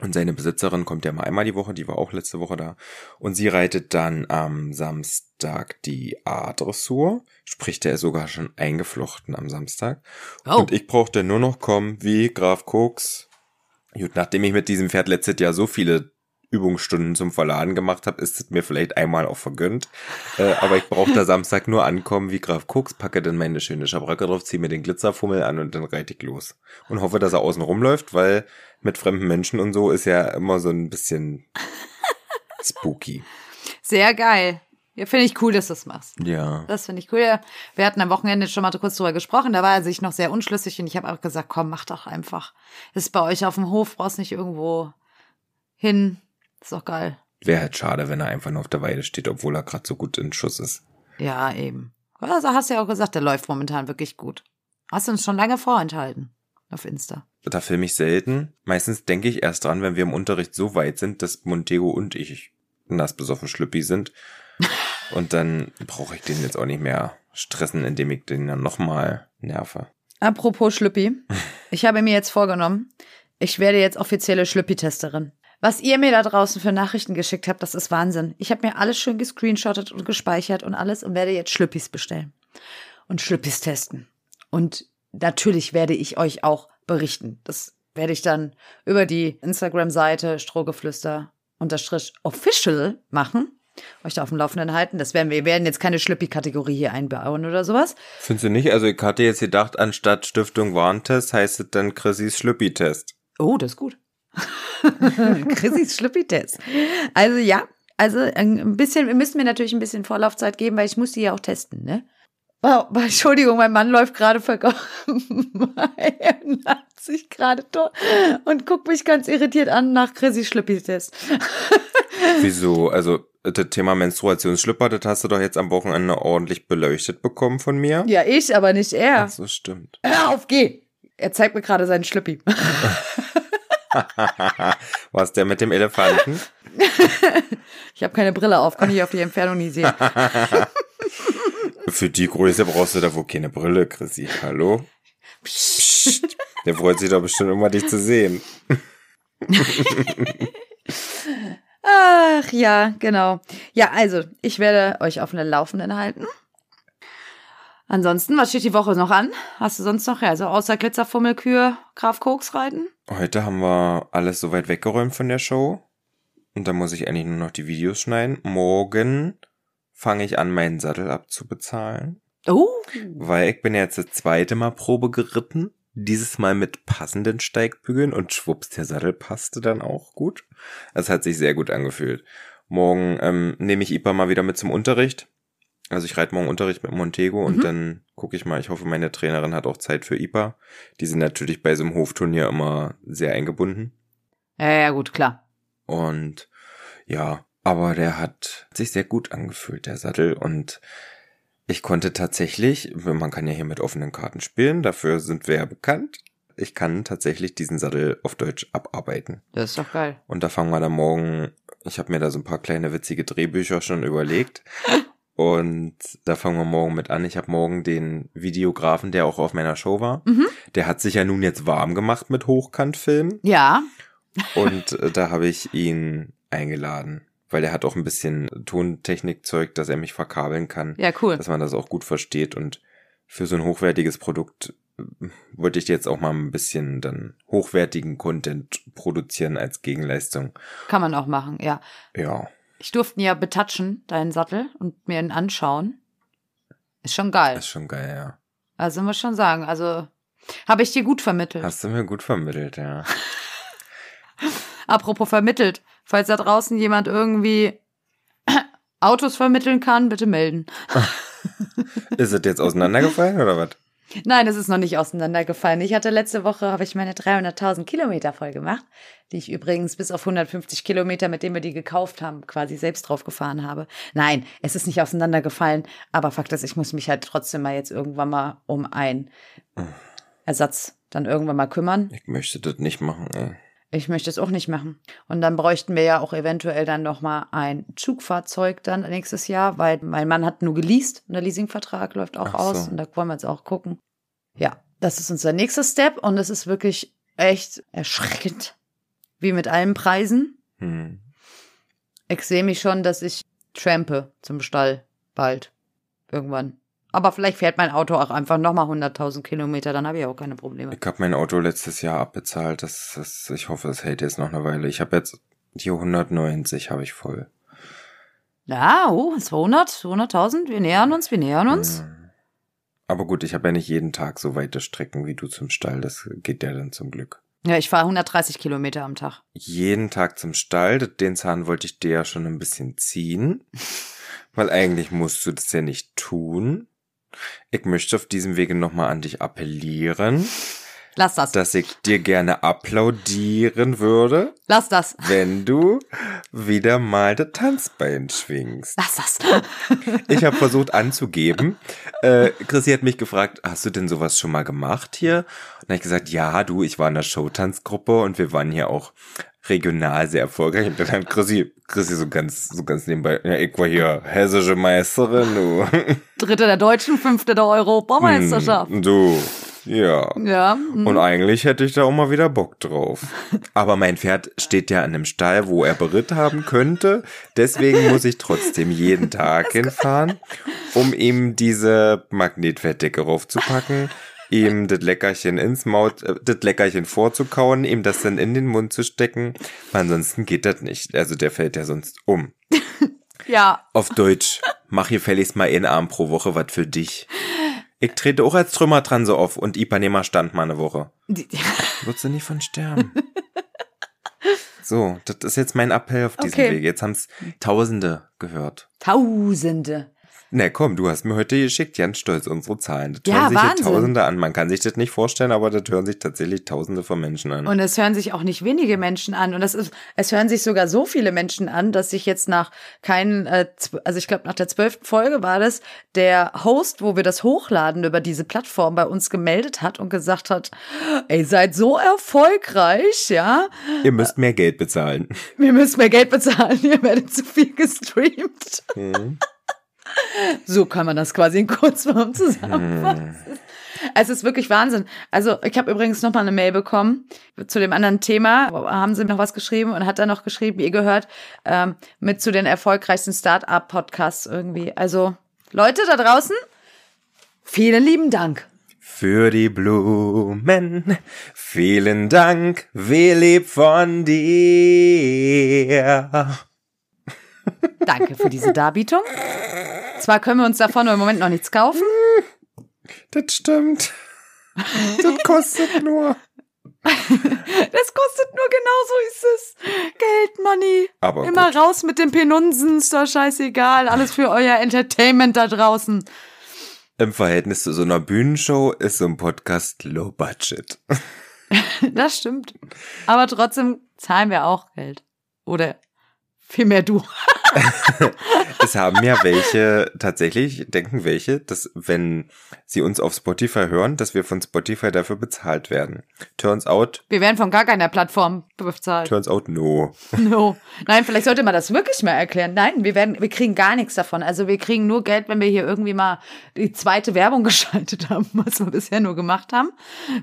und seine Besitzerin kommt ja mal einmal die Woche, die war auch letzte Woche da. Und sie reitet dann am Samstag die A-Dressur, sprich, der ist sogar schon eingeflochten am Samstag. Oh. Und ich brauchte nur noch kommen wie Graf Koks. Gut, nachdem ich mit diesem Pferd letztes Jahr so viele Übungsstunden zum Verladen gemacht habe, ist es mir vielleicht einmal auch vergönnt. Äh, aber ich brauche da Samstag nur ankommen wie Graf Koks, packe dann meine schöne Schabracke drauf, ziehe mir den Glitzerfummel an und dann reite ich los. Und hoffe, dass er außen rumläuft, weil mit fremden Menschen und so ist ja immer so ein bisschen spooky. Sehr geil. Ja, finde ich cool, dass du das machst. Ja. Das finde ich cool. Wir hatten am Wochenende schon mal kurz drüber gesprochen. Da war er sich noch sehr unschlüssig und ich habe auch gesagt, komm, mach doch einfach. Das ist bei euch auf dem Hof, brauchst nicht irgendwo hin. Ist doch geil. Wäre halt schade, wenn er einfach nur auf der Weide steht, obwohl er gerade so gut in Schuss ist. Ja, eben. Also hast du ja auch gesagt, der läuft momentan wirklich gut. Hast du uns schon lange vorenthalten auf Insta. Da filme ich selten. Meistens denke ich erst dran, wenn wir im Unterricht so weit sind, dass Montego und ich nass besoffen Schlüppi sind. Und dann brauche ich den jetzt auch nicht mehr stressen, indem ich den dann nochmal nerve. Apropos Schlüppi. Ich habe mir jetzt vorgenommen, ich werde jetzt offizielle Schlüppi-Testerin. Was ihr mir da draußen für Nachrichten geschickt habt, das ist Wahnsinn. Ich habe mir alles schön gescreenshottet und gespeichert und alles und werde jetzt Schlüppis bestellen. Und Schlüppis testen. Und natürlich werde ich euch auch berichten. Das werde ich dann über die Instagram-Seite Strohgeflüster unterstrich official machen. Euch da auf dem Laufenden halten. Das werden wir, wir werden jetzt keine Schlüppi-Kategorie hier einbauen oder sowas. Findest du nicht? Also ich hatte jetzt gedacht, anstatt Stiftung Warntest heißt es dann Chrissys Schlüppi-Test. Oh, das ist gut. Chrissys Schlüppi-Test. Also ja, also ein bisschen, wir müssen mir natürlich ein bisschen Vorlaufzeit geben, weil ich muss die ja auch testen, ne? Oh, Entschuldigung, mein Mann läuft gerade verkauft. er hat sich gerade und guckt mich ganz irritiert an nach Chrissys Schlüppi-Test. Wieso? Also das Thema Menstruationsschlüpper, das hast du doch jetzt am Wochenende ordentlich beleuchtet bekommen von mir. Ja, ich, aber nicht er. Ach so, stimmt. Hör auf, geh! Er zeigt mir gerade seinen Schlüppi. Was der mit dem Elefanten? ich habe keine Brille auf, kann ich auf die Entfernung nie sehen. Für die Größe brauchst du da wohl keine Brille, Chrissy. Hallo? Psst. Der freut sich doch bestimmt immer, dich zu sehen. Ach ja, genau. Ja, also, ich werde euch auf den Laufenden halten. Ansonsten, was steht die Woche noch an? Hast du sonst noch, also außer Glitzerfummelkür, Graf Koks reiten? Heute haben wir alles soweit weggeräumt von der Show. Und dann muss ich eigentlich nur noch die Videos schneiden. Morgen fange ich an, meinen Sattel abzubezahlen. Oh. Weil ich bin jetzt das zweite Mal Probe geritten. Dieses Mal mit passenden Steigbügeln und schwupps, der Sattel passte dann auch gut. Das hat sich sehr gut angefühlt. Morgen ähm, nehme ich Ipa mal wieder mit zum Unterricht. Also ich reite morgen Unterricht mit Montego und Mhm. dann gucke ich mal. Ich hoffe, meine Trainerin hat auch Zeit für Ipa. Die sind natürlich bei so einem Hofturnier immer sehr eingebunden. Ja, ja, gut, klar. Und ja, aber der hat sich sehr gut angefühlt, der Sattel. Und ich konnte tatsächlich, man kann ja hier mit offenen Karten spielen, dafür sind wir ja bekannt. Ich kann tatsächlich diesen Sattel auf Deutsch abarbeiten. Das ist doch geil. Und da fangen wir dann morgen, ich habe mir da so ein paar kleine witzige Drehbücher schon überlegt. Und da fangen wir morgen mit an. Ich habe morgen den Videografen, der auch auf meiner Show war. Mhm. Der hat sich ja nun jetzt warm gemacht mit Hochkantfilmen. Ja, Und äh, da habe ich ihn eingeladen, weil der hat auch ein bisschen Tontechnikzeug, dass er mich verkabeln kann, ja, cool. dass man das auch gut versteht. Und für so ein hochwertiges Produkt äh, wollte ich jetzt auch mal ein bisschen dann hochwertigen Content produzieren als Gegenleistung. Kann man auch machen, ja. Ja, Ich durfte ihn ja betatschen, deinen Sattel, und mir ihn anschauen. Ist schon geil. ist schon geil, ja. Also muss schon sagen, also habe ich dir gut vermittelt. Hast du mir gut vermittelt, ja. Apropos vermittelt, falls da draußen jemand irgendwie Autos vermitteln kann, bitte melden. Ist es jetzt auseinandergefallen oder was? Nein, es ist noch nicht auseinandergefallen. Ich hatte letzte Woche, habe ich meine 300.000 Kilometer voll gemacht, die ich übrigens bis auf 150 Kilometer, mit denen wir die gekauft haben, quasi selbst drauf gefahren habe. Nein, es ist nicht auseinandergefallen, aber Fakt ist, ich muss mich halt trotzdem mal jetzt irgendwann mal um einen Ersatz dann irgendwann mal kümmern. Ich möchte das nicht machen, ey. Ich möchte es auch nicht machen. Und dann bräuchten wir ja auch eventuell dann nochmal ein Zugfahrzeug dann nächstes Jahr, weil mein Mann hat nur geleast und der Leasingvertrag läuft auch so. aus und da wollen wir jetzt auch gucken. Ja, das ist unser nächster Step und es ist wirklich echt erschreckend, wie mit allen Preisen. Hm. Ich sehe mich schon, dass ich trampe zum Stall bald. Irgendwann. Aber vielleicht fährt mein Auto auch einfach nochmal 100.000 Kilometer, dann habe ich auch keine Probleme. Ich habe mein Auto letztes Jahr abbezahlt. Das, das, ich hoffe, es hält jetzt noch eine Weile. Ich habe jetzt die 190 habe ich voll. Ja, oh, 200, 200.000, wir nähern uns, wir nähern uns. Hm. Aber gut, ich habe ja nicht jeden Tag so weite Strecken wie du zum Stall. Das geht ja dann zum Glück. Ja, ich fahre 130 Kilometer am Tag. Jeden Tag zum Stall. Den Zahn wollte ich dir ja schon ein bisschen ziehen. Weil eigentlich musst du das ja nicht tun. Ich möchte auf diesem Wege nochmal an dich appellieren, Lass das. dass ich dir gerne applaudieren würde, Lass das. wenn du wieder mal das Tanzbein schwingst. Lass das. Ich habe versucht anzugeben. Äh, Chrissy hat mich gefragt, hast du denn sowas schon mal gemacht hier? Und dann habe ich gesagt, ja, du, ich war in der Showtanzgruppe und wir waren hier auch regional sehr erfolgreich. Und dann hat Chrissy, Chrissy so ganz, so ganz nebenbei, ja, ich war hier hessische Meisterin, du. Dritte der Deutschen, fünfte der Europameisterschaft. Hm, Du, ja. Ja. Und eigentlich hätte ich da auch mal wieder Bock drauf. Aber mein Pferd steht ja an einem Stall, wo er Beritt haben könnte. Deswegen muss ich trotzdem jeden Tag hinfahren, um ihm diese Magnetfettdecke raufzupacken. ihm das Leckerchen ins Maul, äh, das Leckerchen vorzukauen, ihm das dann in den Mund zu stecken. Ansonsten geht das nicht. Also der fällt ja sonst um. Ja, Auf Deutsch, mach hier fälligst mal einen Arm pro Woche was für dich. Ich trete auch als Trümmer dran so auf und Ipanema stand mal eine Woche. Würdest du nicht von sterben? So, das ist jetzt mein Appell auf diesem Okay. Weg. Jetzt haben's Tausende gehört. Tausende. Na komm, du hast mir heute geschickt, ganz stolz, unsere Zahlen. Das Ja, hören sich hier Wahnsinn. Tausende an. Man kann sich das nicht vorstellen, aber das hören sich tatsächlich Tausende von Menschen an. Und es hören sich auch nicht wenige Menschen an. Und das ist, es hören sich sogar so viele Menschen an, dass sich jetzt nach keinen, äh, also ich glaube nach der zwölften Folge war das, der Host, wo wir das hochladen über diese Plattform, bei uns gemeldet hat und gesagt hat, ey, seid so erfolgreich, ja, Ihr müsst mehr Geld bezahlen. wir müssen mehr Geld bezahlen, ihr werdet zu viel gestreamt. Mhm. So kann man das quasi in Kurzform zusammenfassen. Es ist wirklich Wahnsinn. Also ich habe übrigens noch mal eine Mail bekommen zu dem anderen Thema. Haben sie noch was geschrieben und hat dann noch geschrieben, ihr gehört ähm, mit zu den erfolgreichsten Start-up-Podcasts irgendwie. Also Leute da draußen, vielen lieben Dank. Für die Blumen, vielen Dank, wir lieb von dir. Danke für diese Darbietung. Zwar können wir uns davon im Moment noch nichts kaufen. Das stimmt. Das kostet nur. Das kostet nur genau so ist es. Geld, Money. Aber Immer gut. raus mit den Penunsen, ist doch scheißegal. Alles für euer Entertainment da draußen. Im Verhältnis zu so einer Bühnenshow ist so ein Podcast low budget. Das stimmt. Aber trotzdem zahlen wir auch Geld. Oder vielmehr du. Es haben ja welche, tatsächlich denken welche, dass wenn sie uns auf Spotify hören, dass wir von Spotify dafür bezahlt werden. Turns out, Wir werden von gar keiner Plattform bezahlt. turns out no. No. Nein, vielleicht sollte man das wirklich mal erklären. Nein, wir werden, wir kriegen gar nichts davon. Also wir kriegen nur Geld, wenn wir hier irgendwie mal die zweite Werbung geschaltet haben, was wir bisher nur gemacht haben.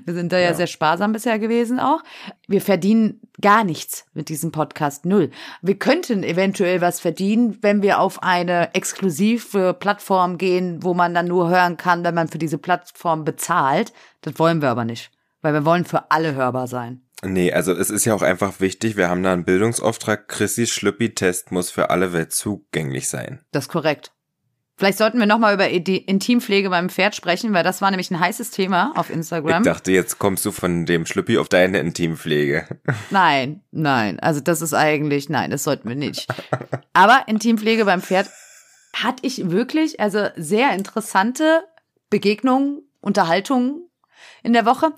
Wir sind da ja, Ja. sehr sparsam bisher gewesen auch. Wir verdienen gar nichts mit diesem Podcast. Null. Wir könnten eventuell was verdienen, wenn wir auf eine exklusive Plattform gehen, wo man dann nur hören kann, wenn man für diese Plattform bezahlt. Das wollen wir aber nicht. Weil wir wollen für alle hörbar sein. Nee, also es ist ja auch einfach wichtig, wir haben da einen Bildungsauftrag, Chrissys Schlüppi-Test muss für alle Welt zugänglich sein. Das ist korrekt. Vielleicht sollten wir nochmal über die Intimpflege beim Pferd sprechen, weil das war nämlich ein heißes Thema auf Ich Instagram. dachte, jetzt kommst du von dem Schlüppi auf deine Intimpflege. Nein, nein. Also das ist eigentlich, nein, das sollten wir nicht. Aber Intimpflege beim Pferd hatte ich wirklich, also sehr interessante Begegnungen, Unterhaltungen in der Woche.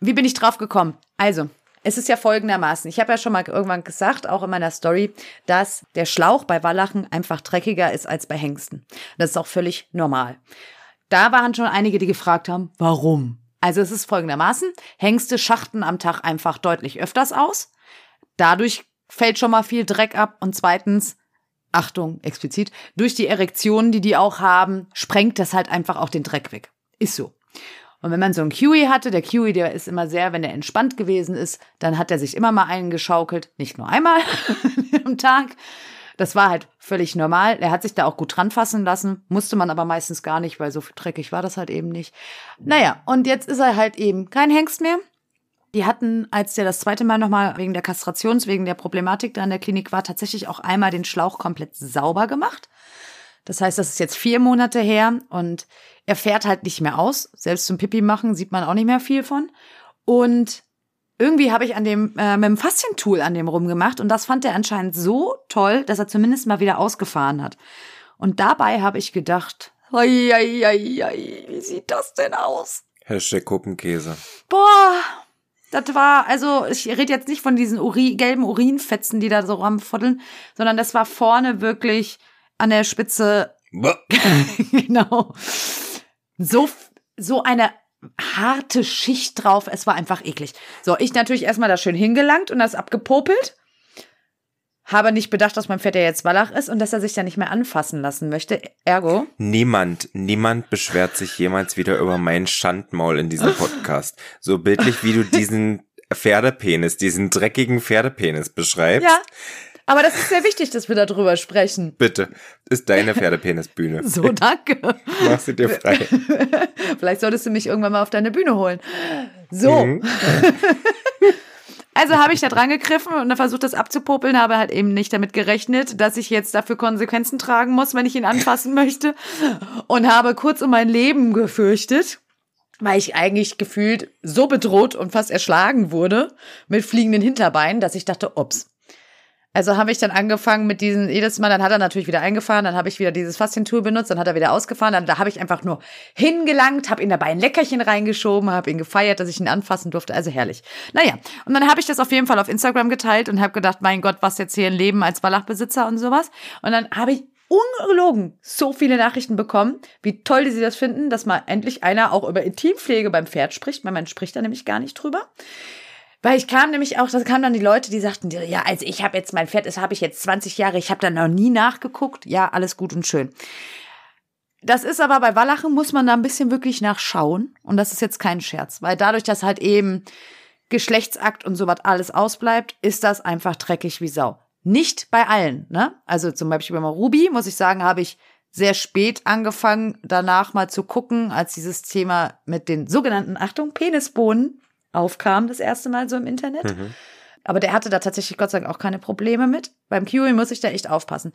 Wie bin ich drauf gekommen? Also, es ist ja folgendermaßen. Ich habe ja schon mal irgendwann gesagt, auch in meiner Story, dass der Schlauch bei Wallachen einfach dreckiger ist als bei Hengsten. Das ist auch völlig normal. Da waren schon einige, die gefragt haben, warum? Also es ist folgendermaßen. Hengste schachten am Tag einfach deutlich öfters aus. Dadurch fällt schon mal viel Dreck ab. Und zweitens, Achtung, explizit, durch die Erektionen, die die auch haben, sprengt das halt einfach auch den Dreck weg. Ist so. Und wenn man so einen Kiwi hatte, der Kiwi, der ist immer sehr, wenn er entspannt gewesen ist, dann hat er sich immer mal eingeschaukelt. Nicht nur einmal am Tag. Das war halt völlig normal. Er hat sich da auch gut dran fassen lassen, musste man aber meistens gar nicht, weil so dreckig war das halt eben nicht. Naja, und jetzt ist er halt eben kein Hengst mehr. Die hatten, als der das zweite Mal nochmal wegen der Kastrations, wegen der Problematik da in der Klinik war, tatsächlich auch einmal den Schlauch komplett sauber gemacht. Das heißt, das ist jetzt vier Monate her und er fährt halt nicht mehr aus. Selbst zum Pipi machen sieht man auch nicht mehr viel von. Und irgendwie habe ich an dem äh, mit dem Faszientool an dem rumgemacht und das fand er anscheinend so toll, dass er zumindest mal wieder ausgefahren hat. Und dabei habe ich gedacht, oi, oi, oi, oi, wie sieht das denn aus? Hashtag Kuppenkäse. Boah, das war, also ich rede jetzt nicht von diesen Uri gelben Urinfetzen, die da so rumfuddeln, sondern das war vorne wirklich an der Spitze, genau, so, so eine harte Schicht drauf. Es war einfach eklig. So, ich natürlich erstmal da schön hingelangt und das abgepopelt. Habe nicht bedacht, dass mein Pferd ja jetzt Wallach ist und dass er sich da nicht mehr anfassen lassen möchte. Ergo, Niemand, niemand beschwert sich jemals wieder über mein Schandmaul in diesem Podcast. So bildlich, wie du diesen Pferdepenis, diesen dreckigen Pferdepenis beschreibst. Ja. Aber das ist sehr wichtig, dass wir darüber sprechen. Bitte, ist deine Pferdepenisbühne. So, danke. Mach sie dir frei. Vielleicht solltest du mich irgendwann mal auf deine Bühne holen. So. Mhm. Also habe ich da dran gegriffen und dann versucht, das abzupopeln, habe halt eben nicht damit gerechnet, dass ich jetzt dafür Konsequenzen tragen muss, wenn ich ihn anfassen möchte. Und habe kurz um mein Leben gefürchtet, weil ich eigentlich gefühlt so bedroht und fast erschlagen wurde mit fliegenden Hinterbeinen, dass ich dachte, ups. Also habe ich dann angefangen mit diesen, jedes Mal, dann hat er natürlich wieder eingefahren, dann habe ich wieder dieses Faszientool benutzt, dann hat er wieder ausgefahren, dann da habe ich einfach nur hingelangt, habe ihn dabei ein Leckerchen reingeschoben, habe ihn gefeiert, dass ich ihn anfassen durfte, also herrlich. Naja, und dann habe ich das auf jeden Fall auf Instagram geteilt und habe gedacht, mein Gott, was jetzt hier ein Leben als Wallachbesitzer und sowas. Und dann habe ich ungelogen so viele Nachrichten bekommen, wie toll die sie das finden, dass mal endlich einer auch über Intimpflege beim Pferd spricht, weil man spricht da nämlich gar nicht drüber. Weil ich kam nämlich auch, da kamen dann die Leute, die sagten, ja, also ich habe jetzt mein Pferd, das habe ich jetzt 20 Jahre, ich habe da noch nie nachgeguckt. Ja, alles gut und schön. Das ist aber bei Wallachen muss man da ein bisschen wirklich nachschauen und das ist jetzt kein Scherz, weil dadurch, dass halt eben Geschlechtsakt und sowas alles ausbleibt, ist das einfach dreckig wie Sau. Nicht bei allen, ne? Also zum Beispiel bei Ruby, muss ich sagen, habe ich sehr spät angefangen, danach mal zu gucken, als dieses Thema mit den sogenannten, Achtung, Penisbohnen aufkam, das erste Mal so im Internet. Mhm. Aber der hatte da tatsächlich Gott sei Dank auch keine Probleme mit. Beim Kiwi muss ich da echt aufpassen.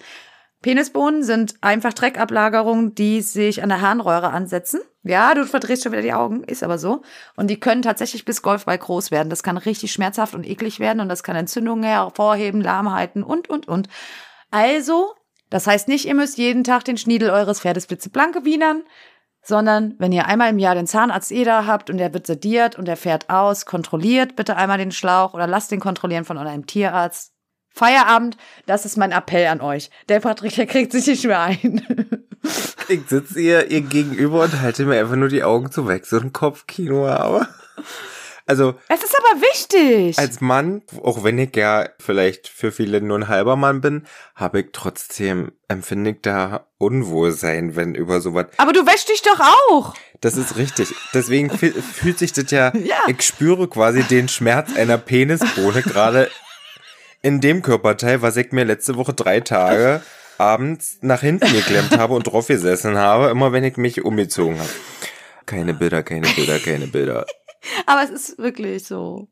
Penisbohnen sind einfach Dreckablagerungen, die sich an der Harnröhre ansetzen. Ja, du verdrehst schon wieder die Augen, ist aber so. Und die können tatsächlich bis Golfball groß werden. Das kann richtig schmerzhaft und eklig werden und das kann Entzündungen hervorheben, Lahmheiten und, und, und. Also, das heißt nicht, ihr müsst jeden Tag den Schniedel eures Pferdes blitzeblank gewienern, sondern wenn ihr einmal im Jahr den Zahnarzt Eder habt und der wird sediert und der fährt aus, kontrolliert bitte einmal den Schlauch oder lasst den kontrollieren von einem Tierarzt. Feierabend, das ist mein Appell an euch. Der Patrick, der kriegt sich nicht mehr ein. Ich sitze ihr, ihr gegenüber und halte mir einfach nur die Augen zu weg. So ein Kopfkino, aber. Also, Es ist aber wichtig. als Mann, auch wenn ich ja vielleicht für viele nur ein halber Mann bin, habe ich trotzdem, empfinde ich da Unwohlsein, wenn über sowas. aber du wäschst dich doch auch. Das ist richtig. Deswegen fühl- fühlt sich das ja, Ja. ich spüre quasi den Schmerz einer Penisbohne gerade in dem Körperteil, was ich mir letzte Woche drei Tage abends nach hinten geklemmt habe und drauf gesessen habe, immer wenn ich mich umgezogen habe. Keine Bilder, keine Bilder, keine Bilder. Aber es ist wirklich so.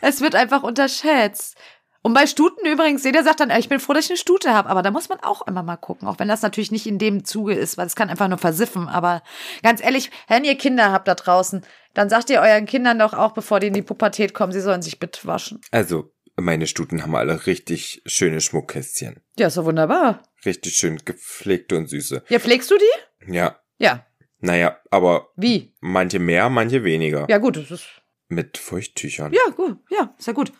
Es wird einfach unterschätzt. Und bei Stuten übrigens, jeder sagt dann, ich bin froh, dass ich eine Stute habe. Aber da muss man auch immer mal gucken. Auch wenn das natürlich nicht in dem Zuge ist, weil es kann einfach nur versiffen. Aber ganz ehrlich, wenn ihr Kinder habt da draußen, dann sagt ihr euren Kindern doch auch, bevor die in die Pubertät kommen, sie sollen sich bitte waschen. Also, meine Stuten haben alle richtig schöne Schmuckkästchen. Ja, ist doch wunderbar. Richtig schön gepflegte und süße. Ja, pflegst du die? Ja, Ja. Naja, aber Wie? manche mehr, manche weniger. Ja, gut, das ist Mit Feuchttüchern. Ja, gut, ja, ist ja gut.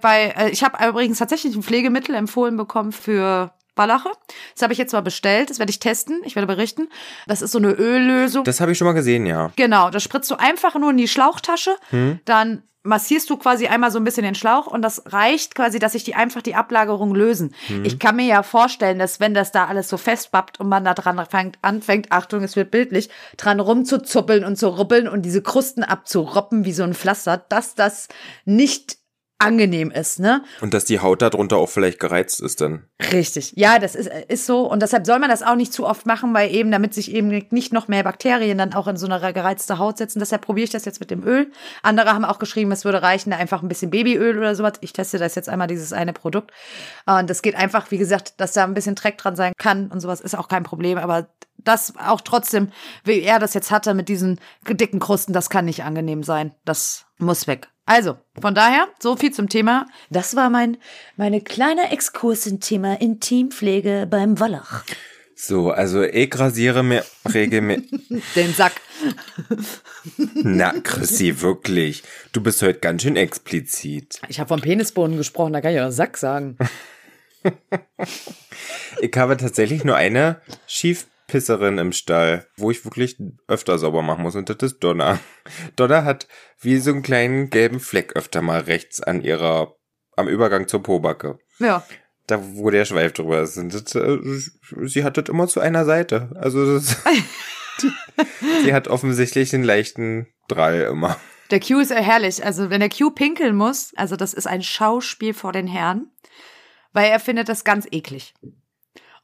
Weil äh, ich habe übrigens tatsächlich ein Pflegemittel empfohlen bekommen für Wallache. Das habe ich jetzt mal bestellt, das werde ich testen, ich werde berichten. Das ist so eine Öllösung. Das habe ich schon mal gesehen, ja. genau, das spritzt du einfach nur in die Schlauchtasche, dann massierst du quasi einmal so ein bisschen den Schlauch und das reicht quasi, dass sich die einfach die Ablagerung lösen. Ich kann mir ja vorstellen, dass wenn das da alles so festbappt und man da dran fängt, anfängt, Achtung, es wird bildlich, dran rumzuzuppeln und zu ruppeln und diese Krusten abzuroppen wie so ein Pflaster, dass das nicht angenehm ist, ne? Und dass die Haut darunter auch vielleicht gereizt ist dann. Richtig. Ja, das ist, ist so. Und deshalb soll man das auch nicht zu oft machen, weil eben, damit sich eben nicht noch mehr Bakterien dann auch in so eine gereizte Haut setzen. Deshalb probiere ich das jetzt mit dem Öl. Andere haben auch geschrieben, es würde reichen, da einfach ein bisschen Babyöl oder sowas. Ich teste das jetzt einmal, dieses eine Produkt. Und das geht einfach, wie gesagt, dass da ein bisschen Dreck dran sein kann und sowas ist auch kein Problem. Aber das auch trotzdem, wie er das jetzt hatte mit diesen dicken Krusten, das kann nicht angenehm sein. Das muss weg. Also, von daher, so viel zum Thema. Das war mein, meine kleine Exkurs im Thema Intimpflege beim Wallach. So, also ich rasiere mir regelmäßig. Den Sack. Na, Chrissy, wirklich. Du bist heute ganz schön explizit. Ich habe von Penisbohnen gesprochen, da kann ich auch Sack sagen. Ich habe tatsächlich nur eine Schiefpisserin im Stall, wo ich wirklich öfter sauber machen muss. Und das ist Donna. Donna hat wie so einen kleinen gelben Fleck öfter mal rechts an ihrer, am Übergang zur Pobacke. Ja. Da, wo der Schweif drüber ist. Und das, äh, sie hat das immer zu einer Seite. Also das, die, sie hat offensichtlich einen leichten Drall immer. Der Q ist herrlich. Also, wenn der Q pinkeln muss, also das ist ein Schauspiel vor den Herren. weil er findet das ganz eklig.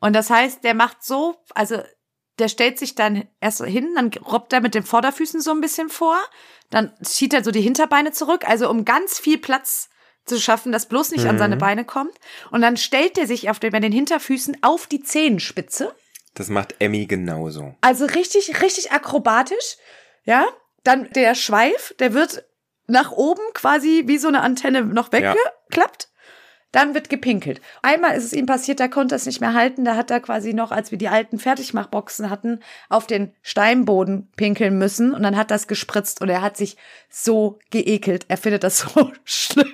Und das heißt, der macht so, also der stellt sich dann erst hin, dann robbt er mit den Vorderfüßen so ein bisschen vor, dann schiebt er so die Hinterbeine zurück, also um ganz viel Platz zu schaffen, dass bloß nicht mhm. an seine mhm. Beine kommt. Und dann stellt er sich auf den, bei den Hinterfüßen auf die Zehenspitze. Das macht Emmy genauso. Also richtig, richtig akrobatisch. Ja, dann der Schweif, der wird nach oben quasi wie so eine Antenne noch weggeklappt. Ja. Dann wird gepinkelt. Einmal ist es ihm passiert, da konnte es nicht mehr halten. Da hat er quasi noch, als wir die alten Fertigmachboxen hatten, auf den Steinboden pinkeln müssen. Und dann hat das gespritzt und er hat sich so geekelt. Er findet das so schlimm.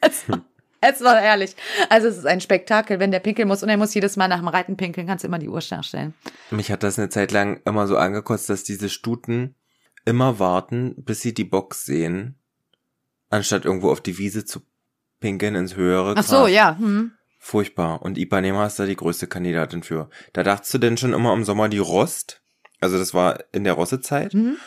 Es war, es war ehrlich. Also es ist ein Spektakel, wenn der pinkeln muss. Und er muss jedes Mal nach dem Reiten pinkeln, kannst du immer die Uhr stellen. Mich hat das eine Zeit lang immer so angekotzt, dass diese Stuten immer warten, bis sie die Box sehen, anstatt irgendwo auf die Wiese zu pinkeln ins höhere Ach so, ja. Hm. Furchtbar. Und Ipanema ist da die größte Kandidatin für. Da dachtest du denn schon immer im Sommer die Rost? Also das war in der Rossezeit. Mhm.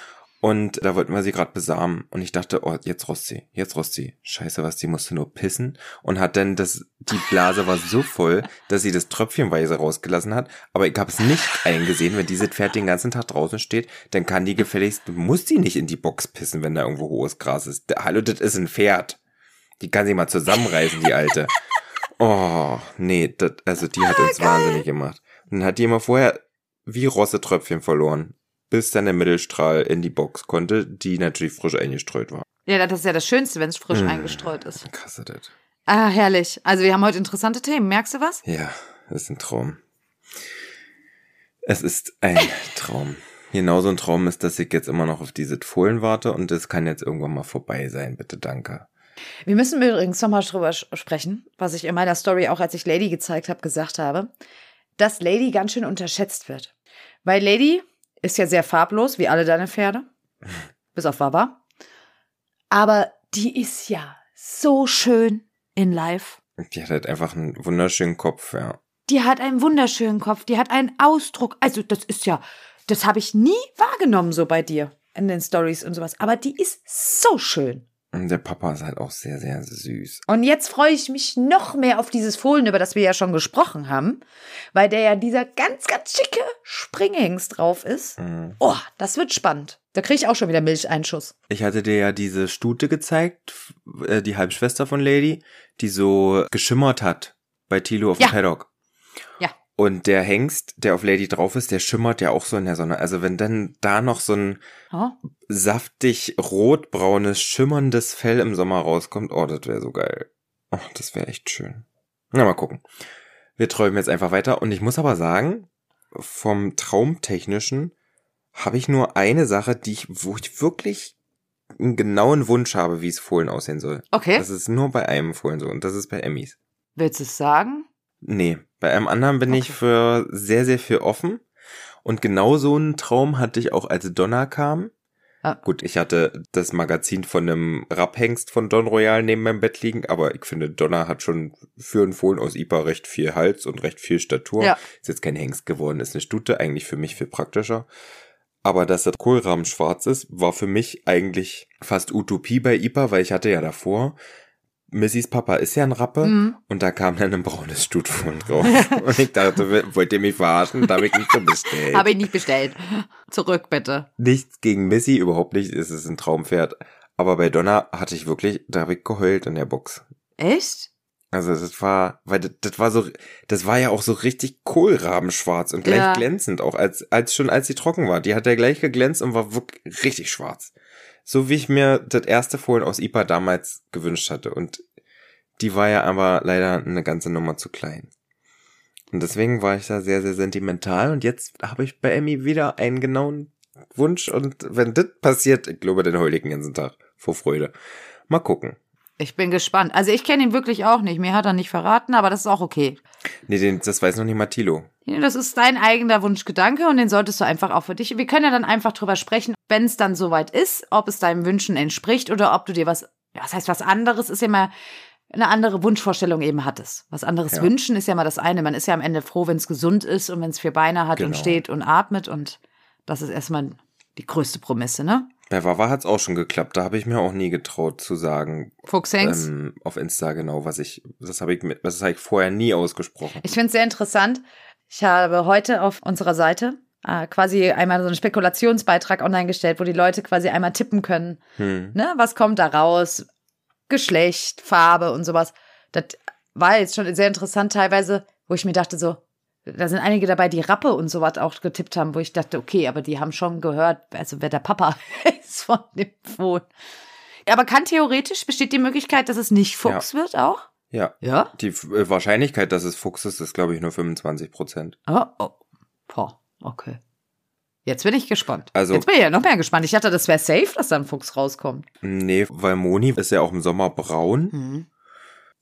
Und da wollten wir sie gerade besamen. Und ich dachte, oh, jetzt rost sie, jetzt rost sie. Scheiße, was, die musste nur pissen. Und hat dann das, die Blase war so voll, dass sie das tröpfchenweise rausgelassen hat. Aber ich habe es nicht eingesehen, wenn dieses Pferd den ganzen Tag draußen steht, dann kann die gefälligst, muss die nicht in die Box pissen, wenn da irgendwo hohes Gras ist. Hallo, das ist ein Pferd. Die kann sich mal zusammenreißen, die alte. Oh, nee, das, also die hat uns wahnsinnig gemacht. Und dann hat die immer vorher wie Rossetröpfchen verloren, bis dann der Mittelstrahl in die Box konnte, die natürlich frisch eingestreut war. Ja, das ist ja das Schönste, wenn es frisch mmh, eingestreut ist. Krass, das. Ah, herrlich. Also wir haben heute interessante Themen. Merkst du was? Ja, das ist ein Traum. Es ist ein Traum. Genauso ein Traum ist, dass ich jetzt immer noch auf diese Fohlen warte und es kann jetzt irgendwann mal vorbei sein. Bitte danke. Wir müssen übrigens nochmal drüber sprechen, was ich in meiner Story auch, als ich Lady gezeigt habe, gesagt habe, dass Lady ganz schön unterschätzt wird. Weil Lady ist ja sehr farblos, wie alle deine Pferde. Bis auf Baba. Aber die ist ja so schön in live. Die hat halt einfach einen wunderschönen Kopf, ja. Die hat einen wunderschönen Kopf, die hat einen Ausdruck. Also, das ist ja, das habe ich nie wahrgenommen so bei dir in den Stories und sowas. Aber die ist so schön. Der Papa ist halt auch sehr, sehr süß. Und jetzt freue ich mich noch mehr auf dieses Fohlen, über das wir ja schon gesprochen haben, weil der ja dieser ganz, ganz schicke Springhengst drauf ist. Mhm. Oh, das wird spannend. Da kriege ich auch schon wieder Milcheinschuss. Ich hatte dir ja diese Stute gezeigt, äh, die Halbschwester von Lady, die so geschimmert hat bei Tilo auf dem ja. Paddock. Und der Hengst, der auf Lady drauf ist, der schimmert ja auch so in der Sonne. Also wenn dann da noch so ein oh. saftig rotbraunes, schimmerndes Fell im Sommer rauskommt, oh, das wäre so geil. Oh, das wäre echt schön. Na, mal gucken. Wir träumen jetzt einfach weiter. Und ich muss aber sagen, vom Traumtechnischen habe ich nur eine Sache, die ich, wo ich wirklich einen genauen Wunsch habe, wie es Fohlen aussehen soll. Okay. Das ist nur bei einem Fohlen so und das ist bei Emmys. Willst du es sagen? Nee, bei einem anderen bin okay. ich für sehr, sehr viel offen. Und genau so einen Traum hatte ich auch, als Donna kam. Ah. Gut, ich hatte das Magazin von einem Rapphengst von Don Royal neben meinem Bett liegen, aber ich finde, Donna hat schon für einen Fohlen aus IPA recht viel Hals und recht viel Statur. Ja. Ist jetzt kein Hengst geworden, ist eine Stute, eigentlich für mich viel praktischer. Aber dass der Kohlrahmen schwarz ist, war für mich eigentlich fast Utopie bei IPA, weil ich hatte ja davor Missys Papa ist ja ein Rappe mhm. und da kam dann ein braunes Stutfohlen drauf. und ich dachte, wollt ihr mich verarschen? Da habe ich nicht so bestellt. habe ich nicht bestellt. Zurück bitte. Nichts gegen Missy, überhaupt nicht. Es ist ein Traumpferd. Aber bei Donna hatte ich wirklich, da habe ich geheult in der Box. Echt? Also das war, weil das, das war so, das war ja auch so richtig Kohlrabenschwarz und gleich ja. glänzend auch, als, als schon als sie trocken war. Die hat ja gleich geglänzt und war wirklich richtig schwarz. So wie ich mir das erste Fohlen aus IPA damals gewünscht hatte. Und die war ja aber leider eine ganze Nummer zu klein. Und deswegen war ich da sehr, sehr sentimental. Und jetzt habe ich bei Emmy wieder einen genauen Wunsch. Und wenn das passiert, ich glaube, den heul ich den ganzen Tag vor Freude. Mal gucken. Ich bin gespannt. Also ich kenne ihn wirklich auch nicht. Mir hat er nicht verraten, aber das ist auch okay. Nee, den, das weiß noch nicht Matilo. Ja, das ist dein eigener Wunschgedanke und den solltest du einfach auch für dich. Wir können ja dann einfach drüber sprechen, wenn es dann soweit ist, ob es deinen Wünschen entspricht oder ob du dir was, was heißt was anderes, ist ja mal eine andere Wunschvorstellung eben hattest. Was anderes ja. wünschen ist ja mal das eine. Man ist ja am Ende froh, wenn es gesund ist und wenn es vier Beine hat genau. und steht und atmet und das ist erstmal die größte Promisse, ne? Bei Wawa hat's auch schon geklappt. Da habe ich mir auch nie getraut zu sagen. Fuchsengs. Ähm, auf Insta genau, was ich, das habe ich, das habe ich vorher nie ausgesprochen. Ich finde es sehr interessant. Ich habe heute auf unserer Seite äh, quasi einmal so einen Spekulationsbeitrag online gestellt, wo die Leute quasi einmal tippen können. Hm. Ne, was kommt da raus? Geschlecht, Farbe und sowas. Das war jetzt schon sehr interessant teilweise, wo ich mir dachte so, da sind einige dabei, die Rappe und sowas auch getippt haben, wo ich dachte, okay, aber die haben schon gehört, also wer der Papa ist von dem Phone. Ja, aber kann theoretisch, besteht die Möglichkeit, dass es nicht Fuchs wird auch? Ja. Ja. Die äh, Wahrscheinlichkeit, dass es Fuchs ist, ist, glaube ich, nur 25 Prozent. Oh, oh. Boah, okay. Jetzt bin ich gespannt. Also- Jetzt bin ich ja noch mehr gespannt. Ich dachte, das wäre safe, dass da ein Fuchs rauskommt. Nee, weil Moni ist ja auch im Sommer braun. Mhm.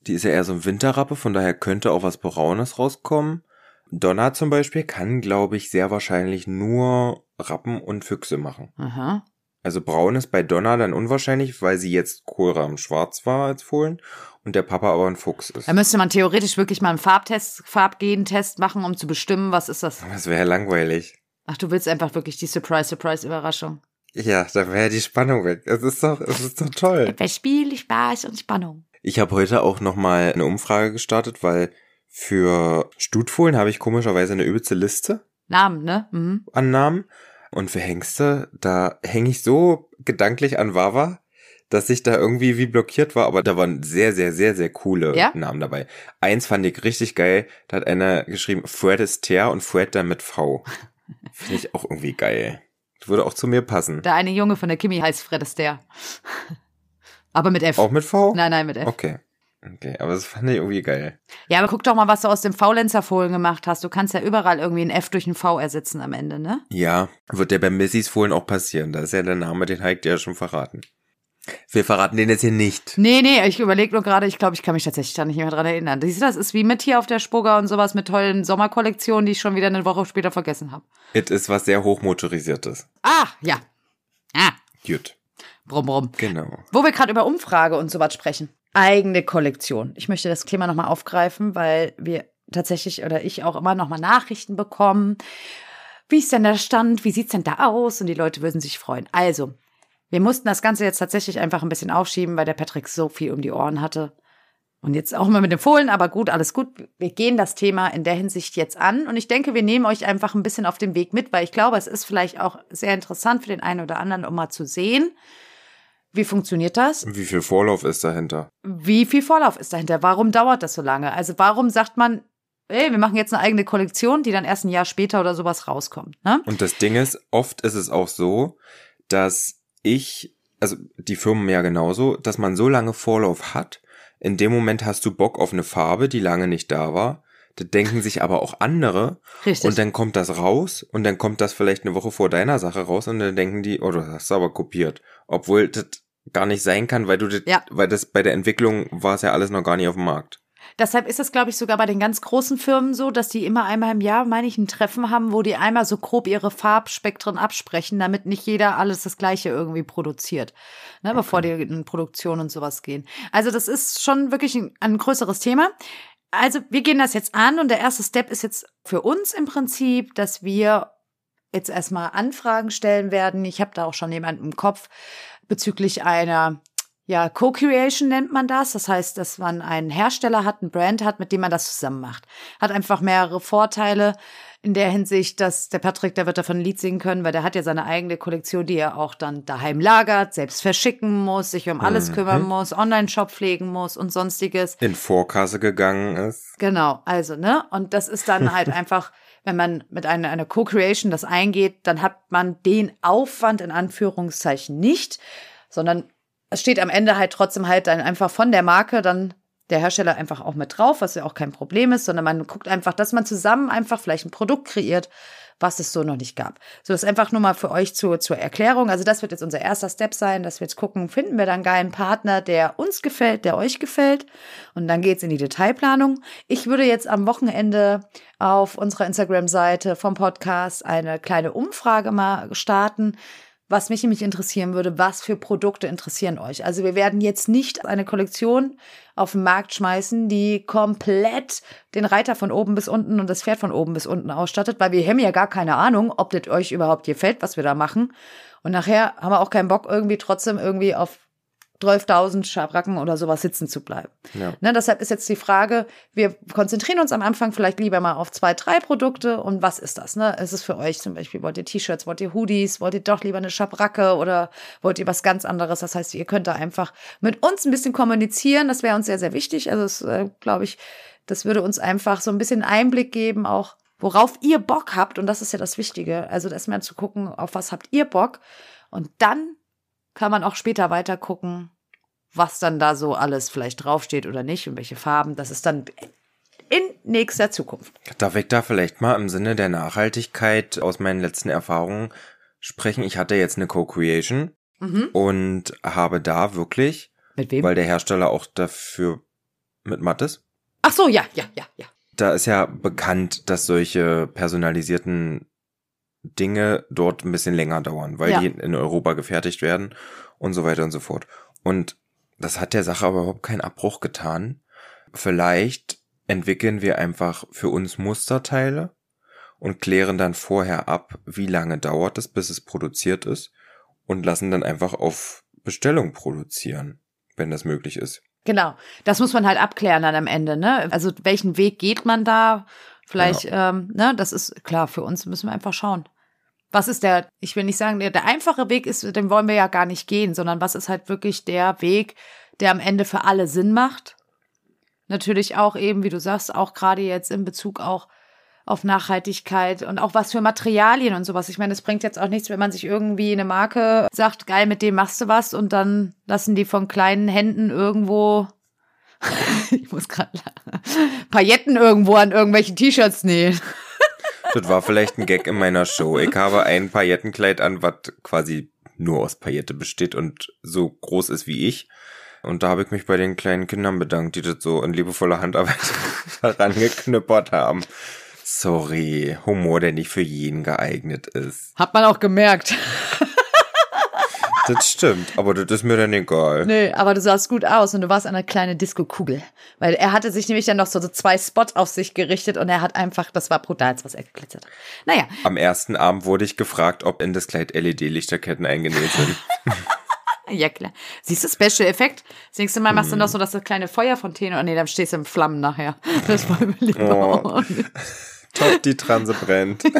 Die ist ja eher so ein Winterrappe, von daher könnte auch was Braunes rauskommen. Donna zum Beispiel kann, glaube ich, sehr wahrscheinlich nur Rappen und Füchse machen. Aha. Also braun ist bei Donna dann unwahrscheinlich, weil sie jetzt Kohlrahmen schwarz war als Fohlen und der Papa aber ein Fuchs ist. Da müsste man theoretisch wirklich mal einen Farbtest, Farbgentest machen, um zu bestimmen, was ist das. Das wäre langweilig. Ach, du willst einfach wirklich die Surprise, Surprise, Überraschung. Ja, da wäre die Spannung weg. Es ist doch, es ist doch toll. Etwas Spiel, Spaß und Spannung. Ich habe heute auch nochmal eine Umfrage gestartet, weil für Stutfohlen habe ich komischerweise eine übelste Liste Namen, ne? Mhm. an Namen. Und für Hengste, da hänge ich so gedanklich an Wawa, dass ich da irgendwie wie blockiert war, aber da waren sehr, sehr, sehr, sehr coole Ja? Namen dabei. Eins fand ich richtig geil, da hat einer geschrieben, Fred ist Ter und Fred dann mit V. Finde ich auch irgendwie geil. Das würde auch zu mir passen. Der eine Junge von der Kimi heißt Fred Astaire. aber mit F. Auch mit V? Nein, nein, mit F. Okay. Okay, aber das fand ich irgendwie geil. Ja, aber guck doch mal, was du aus dem Faulenzer-Fohlen gemacht hast. Du kannst ja überall irgendwie ein F durch ein V ersetzen am Ende, ne? Ja, wird ja bei Missys Fohlen auch passieren. Da ist ja der Name, den Heik dir ja schon verraten. Wir verraten den jetzt hier nicht. Nee, nee, ich überlege nur gerade, ich glaube, ich kann mich tatsächlich da nicht mehr dran erinnern. Siehst du, das ist wie mit hier auf der Spurger und sowas mit tollen Sommerkollektionen, die ich schon wieder eine Woche später vergessen habe. It ist was sehr hochmotorisiertes. Ah, ja. Ah, Gut. brumm, brumm. Genau. Wo wir gerade über Umfrage und sowas sprechen. Eigene Kollektion. Ich möchte das Thema nochmal aufgreifen, weil wir tatsächlich oder ich auch immer nochmal Nachrichten bekommen. Wie ist denn der Stand? Wie sieht's denn da aus? Und die Leute würden sich freuen. Also, wir mussten das Ganze jetzt tatsächlich einfach ein bisschen aufschieben, weil der Patrick so viel um die Ohren hatte. Und jetzt auch mal mit dem Fohlen, aber gut, alles gut. Wir gehen das Thema in der Hinsicht jetzt an. Und ich denke, wir nehmen euch einfach ein bisschen auf den Weg mit, weil ich glaube, es ist vielleicht auch sehr interessant für den einen oder anderen, um mal zu sehen, wie funktioniert das? Wie viel Vorlauf ist dahinter? Wie viel Vorlauf ist dahinter? Warum dauert das so lange? Also warum sagt man, ey, wir machen jetzt eine eigene Kollektion, die dann erst ein Jahr später oder sowas rauskommt? Ne? Und das Ding ist, oft ist es auch so, dass ich, also die Firmen ja genauso, dass man so lange Vorlauf hat, in dem Moment hast du Bock auf eine Farbe, die lange nicht da war. Da denken sich aber auch andere. Richtig. Und dann kommt das raus und dann kommt das vielleicht eine Woche vor deiner Sache raus und dann denken die, oh, du hast es aber kopiert. Obwohl das gar nicht sein kann, weil du das, Ja. weil das bei der Entwicklung war es ja alles noch gar nicht auf dem Markt. Deshalb ist es, glaube ich, sogar bei den ganz großen Firmen so, dass die immer einmal im Jahr, meine ich, ein Treffen haben, wo die einmal so grob ihre Farbspektren absprechen, damit nicht jeder alles das Gleiche irgendwie produziert, ne, bevor die in Produktion und sowas gehen. Also das ist schon wirklich ein, ein größeres Thema. Also wir gehen das jetzt an und der erste Step ist jetzt für uns im Prinzip, dass wir jetzt erstmal Anfragen stellen werden. Ich habe da auch schon jemanden im Kopf bezüglich einer ja, Co-Creation nennt man das. Das heißt, dass man einen Hersteller hat, einen Brand hat, mit dem man das zusammen macht. Hat einfach mehrere Vorteile in der Hinsicht, dass der Patrick, der wird davon ein Lied singen können, weil der hat ja seine eigene Kollektion, die er auch dann daheim lagert, selbst verschicken muss, sich um alles Mhm. kümmern muss, Online-Shop pflegen muss und sonstiges. In Vorkasse gegangen ist. Genau, also, ne? Und das ist dann halt einfach, wenn man mit einer, einer Co-Creation das eingeht, dann hat man den Aufwand in Anführungszeichen nicht, sondern es steht am Ende halt trotzdem halt dann einfach von der Marke dann der Hersteller einfach auch mit drauf, was ja auch kein Problem ist, sondern man guckt einfach, dass man zusammen einfach vielleicht ein Produkt kreiert, was es so noch nicht gab. So ist einfach nur mal für euch zur, zur Erklärung. Also das wird jetzt unser erster Step sein, dass wir jetzt gucken, finden wir dann einen geilen Partner, der uns gefällt, der euch gefällt. Und dann geht's in die Detailplanung. Ich würde jetzt am Wochenende auf unserer Instagram-Seite vom Podcast eine kleine Umfrage mal starten, was mich nämlich interessieren würde, was für Produkte interessieren euch? Also wir werden jetzt nicht eine Kollektion auf den Markt schmeißen, die komplett den Reiter von oben bis unten und das Pferd von oben bis unten ausstattet, weil wir haben ja gar keine Ahnung, ob das euch überhaupt gefällt, was wir da machen. Und nachher haben wir auch keinen Bock, irgendwie trotzdem irgendwie auf 12.000 Schabracken oder sowas sitzen zu bleiben. Ja. Ne, deshalb ist jetzt die Frage, wir konzentrieren uns am Anfang vielleicht lieber mal auf zwei, drei Produkte und was ist das? Ne? Ist es für euch zum Beispiel, wollt ihr T-Shirts, wollt ihr Hoodies, wollt ihr doch lieber eine Schabracke oder wollt ihr was ganz anderes? Das heißt, ihr könnt da einfach mit uns ein bisschen kommunizieren, das wäre uns sehr, sehr wichtig. Also das äh, glaube ich, das würde uns einfach so ein bisschen Einblick geben, auch worauf ihr Bock habt und das ist ja das Wichtige. Also erstmal zu gucken, auf was habt ihr Bock und dann kann man auch später weiter gucken, was dann da so alles vielleicht draufsteht oder nicht und welche Farben. Das ist dann in nächster Zukunft. Darf ich da vielleicht mal im Sinne der Nachhaltigkeit aus meinen letzten Erfahrungen sprechen? Ich hatte jetzt eine Co-Creation Mhm. und habe da wirklich, Mit wem? weil der Hersteller auch dafür mit Mattes, Ach so, ja, ja, ja, ja. da ist ja bekannt, dass solche personalisierten Dinge dort ein bisschen länger dauern, weil Ja. die in Europa gefertigt werden und so weiter und so fort. Und das hat der Sache aber überhaupt keinen Abbruch getan. Vielleicht entwickeln wir einfach für uns Musterteile und klären dann vorher ab, wie lange dauert es, bis es produziert ist und lassen dann einfach auf Bestellung produzieren, wenn das möglich ist. Genau. Das muss man halt abklären dann am Ende, ne? Also welchen Weg geht man da? Vielleicht, ähm, ne, das ist klar, für uns müssen wir einfach schauen. Was ist der, ich will nicht sagen, der, der einfache Weg ist, den wollen wir ja gar nicht gehen, sondern was ist halt wirklich der Weg, der am Ende für alle Sinn macht? Natürlich auch eben, wie du sagst, auch gerade jetzt in Bezug auch auf Nachhaltigkeit und auch was für Materialien und sowas. Ich meine, es bringt jetzt auch nichts, wenn man sich irgendwie eine Marke sagt, geil, mit dem machst du was und dann lassen die von kleinen Händen irgendwo, ich muss gerade Pailletten irgendwo an irgendwelchen T-Shirts nähen. Das war vielleicht ein Gag in meiner Show. Ich habe ein Paillettenkleid an, was quasi nur aus Paillette besteht und so groß ist wie ich. Und da habe ich mich bei den kleinen Kindern bedankt, die das so in liebevoller Handarbeit daran geknüppert haben. Sorry, Humor, der nicht für jeden geeignet ist. Hat man auch gemerkt. Das stimmt, aber das ist mir dann egal. Nee, aber du sahst gut aus und du warst eine kleine Disco-Kugel. Weil er hatte sich nämlich dann noch so, so zwei Spots auf sich gerichtet und er hat einfach, das war brutal, was er geglitzert hat. Naja, Am ersten Abend wurde ich gefragt, ob in das Kleid LED-Lichterketten eingenäht sind. ja klar. Siehst du, Special Effekt? Das nächste Mal machst du noch so das kleine Feuerfontäne und nee, dann stehst du im Flammen nachher. Das war mir lieber. Oh. Top, die Transe brennt.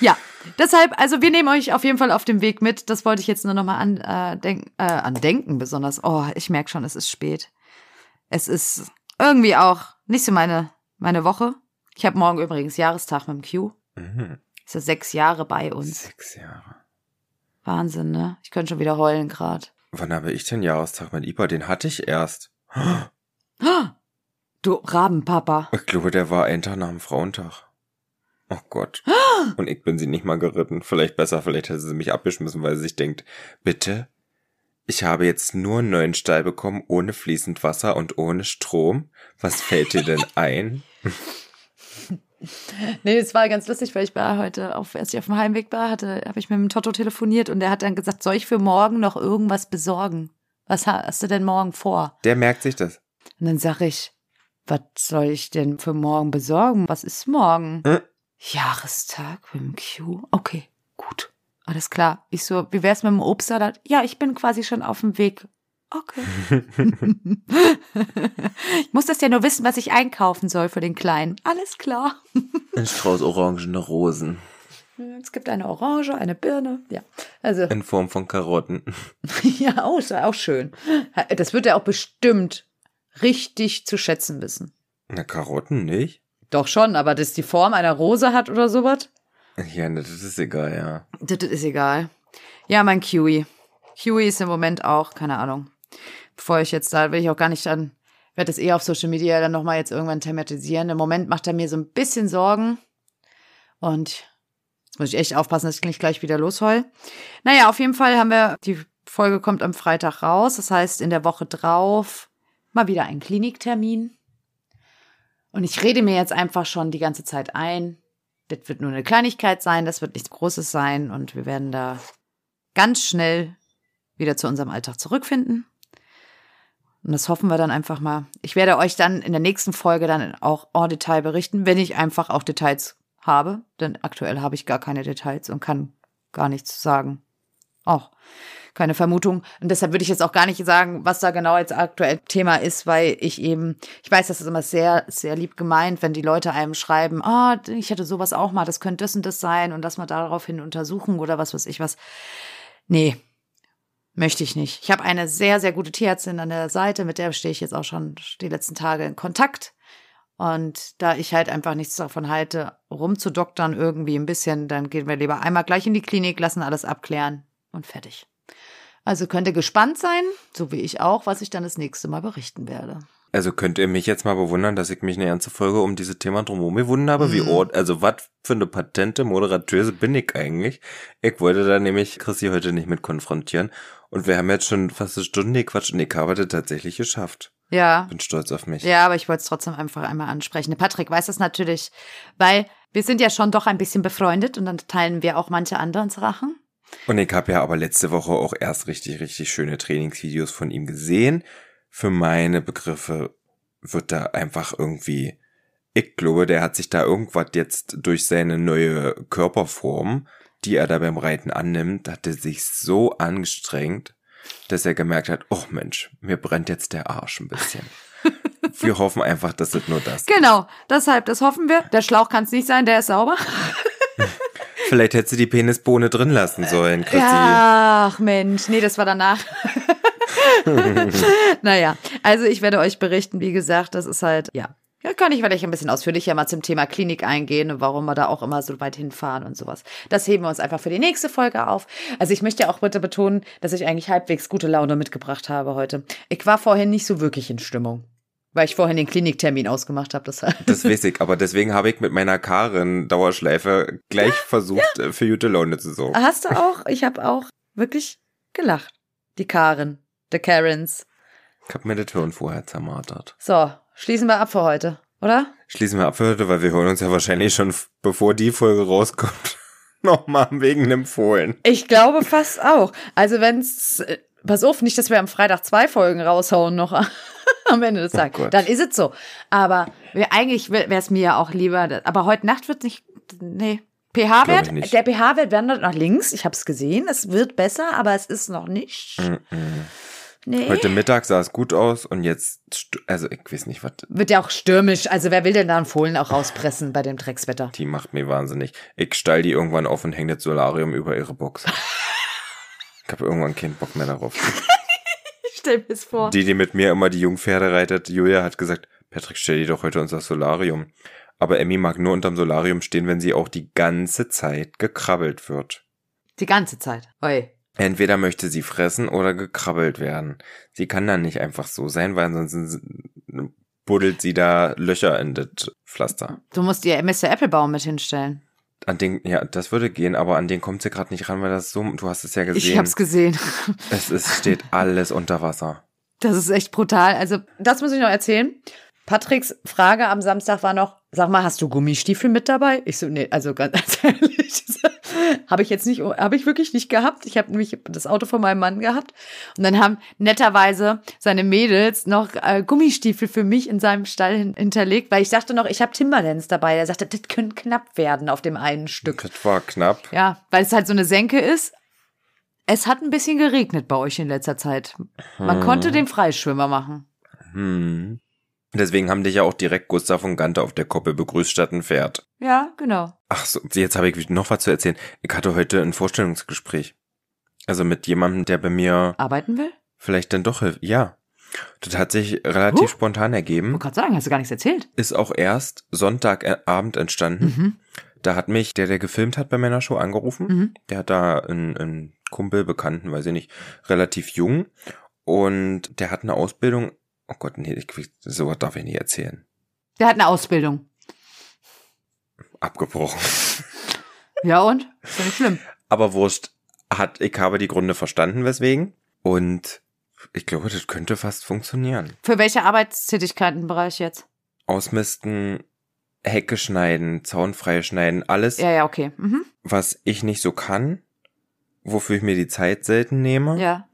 Ja, deshalb, also wir nehmen euch auf jeden Fall auf dem Weg mit. Das wollte ich jetzt nur nochmal an, äh, denk, äh, an denken besonders. Oh, ich merke schon, es ist spät. Es ist irgendwie auch nicht so meine, meine Woche. Ich habe morgen übrigens Jahrestag mit dem Q. Mhm. Ist ja sechs Jahre bei uns. Sechs Jahre. Wahnsinn, ne? Ich könnte schon wieder heulen grad. Wann habe ich den Jahrestag mit IPA? Den hatte ich erst. Du Rabenpapa. Ich glaube, der war ein Tag nach dem Frauentag. Oh Gott. Und ich bin sie nicht mal geritten. Vielleicht besser, vielleicht hätte sie mich abgeschmissen, weil sie sich denkt, bitte, ich habe jetzt nur einen neuen Stall bekommen, ohne fließend Wasser und ohne Strom. Was fällt dir denn ein? Nee, es war ganz lustig, weil ich war heute, auf, als ich auf dem Heimweg war, hatte, habe ich mit dem Toto telefoniert und der hat dann gesagt, soll ich für morgen noch irgendwas besorgen? Was ha- hast du denn morgen vor? Der merkt sich das. Und dann sag ich, was soll ich denn für morgen besorgen? Was ist morgen? Hm? Jahrestag mit dem Q. Okay, gut. Alles klar. Ich so, wie wär's mit dem Obstsalat? Ja, ich bin quasi schon auf dem Weg. Okay. ich muss das ja nur wissen, was ich einkaufen soll für den Kleinen. Alles klar. Ein Strauß orangene Rosen. Es gibt eine Orange, eine Birne. Ja, also In Form von Karotten. ja, auch, ist auch schön. Das wird er auch bestimmt richtig zu schätzen wissen. Na, Karotten nicht? Doch schon, aber dass die Form einer Rose hat oder sowas, Ja, ne, das ist egal, ja. das ist egal. Ja, mein Kiwi. Kiwi ist im Moment auch, keine Ahnung. Bevor ich jetzt da will ich auch gar nicht dann, werde das eher auf Social Media dann nochmal jetzt irgendwann thematisieren. Im Moment macht er mir so ein bisschen Sorgen. Und jetzt muss ich echt aufpassen, dass ich nicht gleich wieder losheul. Naja, auf jeden Fall haben wir, die Folge kommt am Freitag raus. Das heißt, in der Woche drauf mal wieder ein Kliniktermin. Und ich rede mir jetzt einfach schon die ganze Zeit ein, das wird nur eine Kleinigkeit sein, das wird nichts Großes sein und wir werden da ganz schnell wieder zu unserem Alltag zurückfinden. Und das hoffen wir dann einfach mal. Ich werde euch dann in der nächsten Folge dann auch en Detail berichten, wenn ich einfach auch Details habe. Denn aktuell habe ich gar keine Details und kann gar nichts sagen. Auch keine Vermutung. Und deshalb würde ich jetzt auch gar nicht sagen, was da genau jetzt aktuell Thema ist, weil ich eben, ich weiß, das ist immer sehr, sehr lieb gemeint, wenn die Leute einem schreiben, ah, oh, ich hätte sowas auch mal, das könnte das und das sein und das mal daraufhin untersuchen oder was weiß ich was. Nee, möchte ich nicht. Ich habe eine sehr, sehr gute Tierärztin an der Seite, mit der stehe ich jetzt auch schon die letzten Tage in Kontakt. Und da ich halt einfach nichts davon halte, rumzudoktern irgendwie ein bisschen, dann gehen wir lieber einmal gleich in die Klinik, lassen alles abklären und fertig. Also könnt ihr gespannt sein, so wie ich auch, was ich dann das nächste Mal berichten werde. Also könnt ihr mich jetzt mal bewundern, dass ich mich eine ganze Folge um diese Thema drumherum gewunden habe, mhm. wie Ort, also was für eine patente Moderatöse bin ich eigentlich? Ich wollte da nämlich Chrissy heute nicht mit konfrontieren und wir haben jetzt schon fast eine Stunde gequatscht und ich habe das tatsächlich geschafft. Ja. Bin stolz auf mich. Ja, aber ich wollte es trotzdem einfach einmal ansprechen. Patrick weiß das natürlich, weil wir sind ja schon doch ein bisschen befreundet und dann teilen wir auch manche anderen Sachen. Und ich habe ja aber letzte Woche auch erst richtig, richtig schöne Trainingsvideos von ihm gesehen. Für meine Begriffe wird da einfach irgendwie, ich glaube, der hat sich da irgendwas jetzt durch seine neue Körperform, die er da beim Reiten annimmt, hat er sich so angestrengt, dass er gemerkt hat, oh Mensch, mir brennt jetzt der Arsch ein bisschen. wir hoffen einfach, dass es nur das. Genau, deshalb, das hoffen wir. Der Schlauch kann es nicht sein, der ist sauber. Vielleicht hätte sie die Penisbohne drin lassen sollen, Christi. Ach Mensch, nee, das war danach. naja, also ich werde euch berichten, wie gesagt, das ist halt, ja. Ja, kann ich vielleicht ein bisschen ausführlicher mal zum Thema Klinik eingehen und warum wir da auch immer so weit hinfahren und sowas. Das heben wir uns einfach für die nächste Folge auf. Also ich möchte auch bitte betonen, dass ich eigentlich halbwegs gute Laune mitgebracht habe heute. Ich war vorhin nicht so wirklich in Stimmung. Weil ich vorhin den Kliniktermin ausgemacht habe. Das, das weiß ich, aber deswegen habe ich mit meiner Karin-Dauerschleife gleich ja, versucht, ja. Äh, für gute Laune zu sorgen. Hast du auch? Ich habe auch wirklich gelacht. Die Karin, the Karens. Ich habe mir das Hirn vorher zermartert. So, schließen wir ab für heute, oder? Schließen wir ab für heute, weil wir hören uns ja wahrscheinlich schon, bevor die Folge rauskommt, nochmal wegen einem Fohlen. Ich glaube fast auch. Also wenn's, äh, pass auf, nicht, dass wir am Freitag zwei Folgen raushauen noch. am Ende des oh Tages. Oh dann ist es so. Aber eigentlich wäre es mir ja auch lieber, aber heute Nacht wird nicht, nee. pH-Wert, der pH-Wert wandert nach links. Ich habe es gesehen. Es wird besser, aber es ist noch nicht. Mm -mm. Nee. Heute Mittag sah es gut aus und jetzt, also ich weiß nicht, was. Wird ja auch stürmisch. Also wer will denn da einen Fohlen auch rauspressen bei dem Dreckswetter? Die macht mir wahnsinnig. Ich stall die irgendwann auf und hänge das Solarium über ihre Box. ich habe irgendwann keinen Bock mehr darauf. stell mir vor. Die, die mit mir immer die Jungpferde reitet, Julia hat gesagt, Patrick, stell dir doch heute unser Solarium. Aber Emmy mag nur unterm Solarium stehen, wenn sie auch die ganze Zeit gekrabbelt wird. Die ganze Zeit? Oi. Entweder möchte sie fressen oder gekrabbelt werden. Sie kann dann nicht einfach so sein, weil sonst buddelt sie da Löcher in das Pflaster. Du musst ihr Mr. Applebaum mit hinstellen. An den, ja, das würde gehen, aber an den kommt sie gerade nicht ran, weil das so, du hast es ja gesehen. Ich hab's gesehen. Es ist, steht alles unter Wasser. Das ist echt brutal. Also, das muss ich noch erzählen. Patricks Frage am Samstag war noch, sag mal, hast du Gummistiefel mit dabei? Ich so, nee, also ganz ehrlich, habe ich jetzt nicht, habe ich wirklich nicht gehabt. Ich habe nämlich das Auto von meinem Mann gehabt. Und dann haben netterweise seine Mädels noch äh, Gummistiefel für mich in seinem Stall hin hinterlegt, weil ich dachte noch, ich habe Timberlands dabei. Er sagte, das könnte knapp werden auf dem einen Stück. Das war knapp. Ja, weil es halt so eine Senke ist. Es hat ein bisschen geregnet bei euch in letzter Zeit. Man hm. konnte den Freischwimmer machen. Hm. Deswegen haben dich ja auch direkt Gustav und Gante auf der Koppel begrüßt statt ein Pferd. Ja, genau. Ach so, jetzt habe ich noch was zu erzählen. Ich hatte heute ein Vorstellungsgespräch. Also mit jemandem, der bei mir arbeiten will? Vielleicht dann doch hilft. Ja. Das hat sich relativ huh. spontan ergeben. Ich gerade sagen, hast du gar nichts erzählt? Ist auch erst Sonntagabend entstanden. Mhm. Da hat mich der, der gefilmt hat bei meiner Show, angerufen. Mhm. Der hat da einen, einen Kumpel, Bekannten, weiß ich nicht, relativ jung. Und der hat eine Ausbildung Oh Gott, nee, ich, sowas darf ich nicht erzählen. Der hat eine Ausbildung. Abgebrochen. Ja und? Ist doch nicht schlimm. Aber wurscht, hat, ich habe die Gründe verstanden, weswegen. Und ich glaube, das könnte fast funktionieren. Für welche Arbeitstätigkeitenbereich jetzt? Ausmisten, Hecke schneiden, Zaun freischneiden, alles, Ja, ja, okay. Mhm. was ich nicht so kann, wofür ich mir die Zeit selten nehme Ja.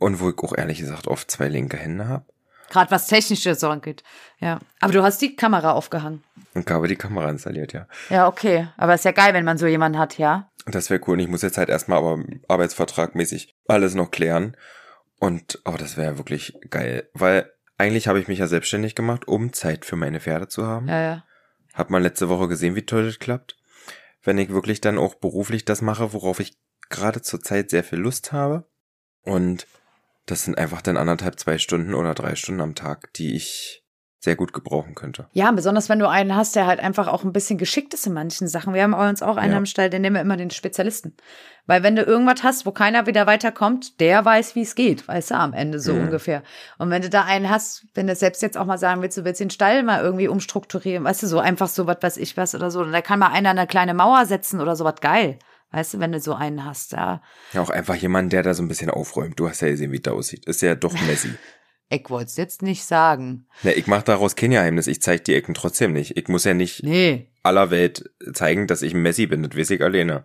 Und wo ich auch ehrlich gesagt oft zwei linke Hände habe. Gerade was Technisches angeht. Ja. Aber du hast die Kamera aufgehangen. Und habe die Kamera installiert, ja. Ja, okay. Aber ist ja geil, wenn man so jemanden hat, ja. Das wäre cool. Und ich muss jetzt halt erstmal aber arbeitsvertragmäßig alles noch klären. Und, aber das wäre wirklich geil. Weil eigentlich habe ich mich ja selbstständig gemacht, um Zeit für meine Pferde zu haben. Ja, ja. Hab mal letzte Woche gesehen, wie toll das klappt. Wenn ich wirklich dann auch beruflich das mache, worauf ich gerade zur Zeit sehr viel Lust habe. Und das sind einfach dann anderthalb, zwei Stunden oder drei Stunden am Tag, die ich sehr gut gebrauchen könnte. Ja, besonders wenn du einen hast, der halt einfach auch ein bisschen geschickt ist in manchen Sachen. Wir haben bei uns auch einen Ja. am Stall, den nehmen wir immer den Spezialisten. Weil wenn du irgendwas hast, wo keiner wieder weiterkommt, der weiß, wie es geht, weißt du, am Ende so Mhm. ungefähr. Und wenn du da einen hast, wenn du selbst jetzt auch mal sagen willst, du willst den Stall mal irgendwie umstrukturieren, weißt du, so einfach so was weiß ich was oder so, und da kann mal einer eine kleine Mauer setzen oder sowas geil. Weißt du, wenn du so einen hast, ja. Ja, auch einfach jemand, der da so ein bisschen aufräumt. Du hast ja gesehen, wie das aussieht. Ist ja doch messy. Ich wollte es jetzt nicht sagen. Na, ich mache daraus kein Geheimnis. Ich zeig die Ecken trotzdem nicht. Ich muss ja nicht Nee. aller Welt zeigen, dass ich Messi bin. Das weiß ich alleine.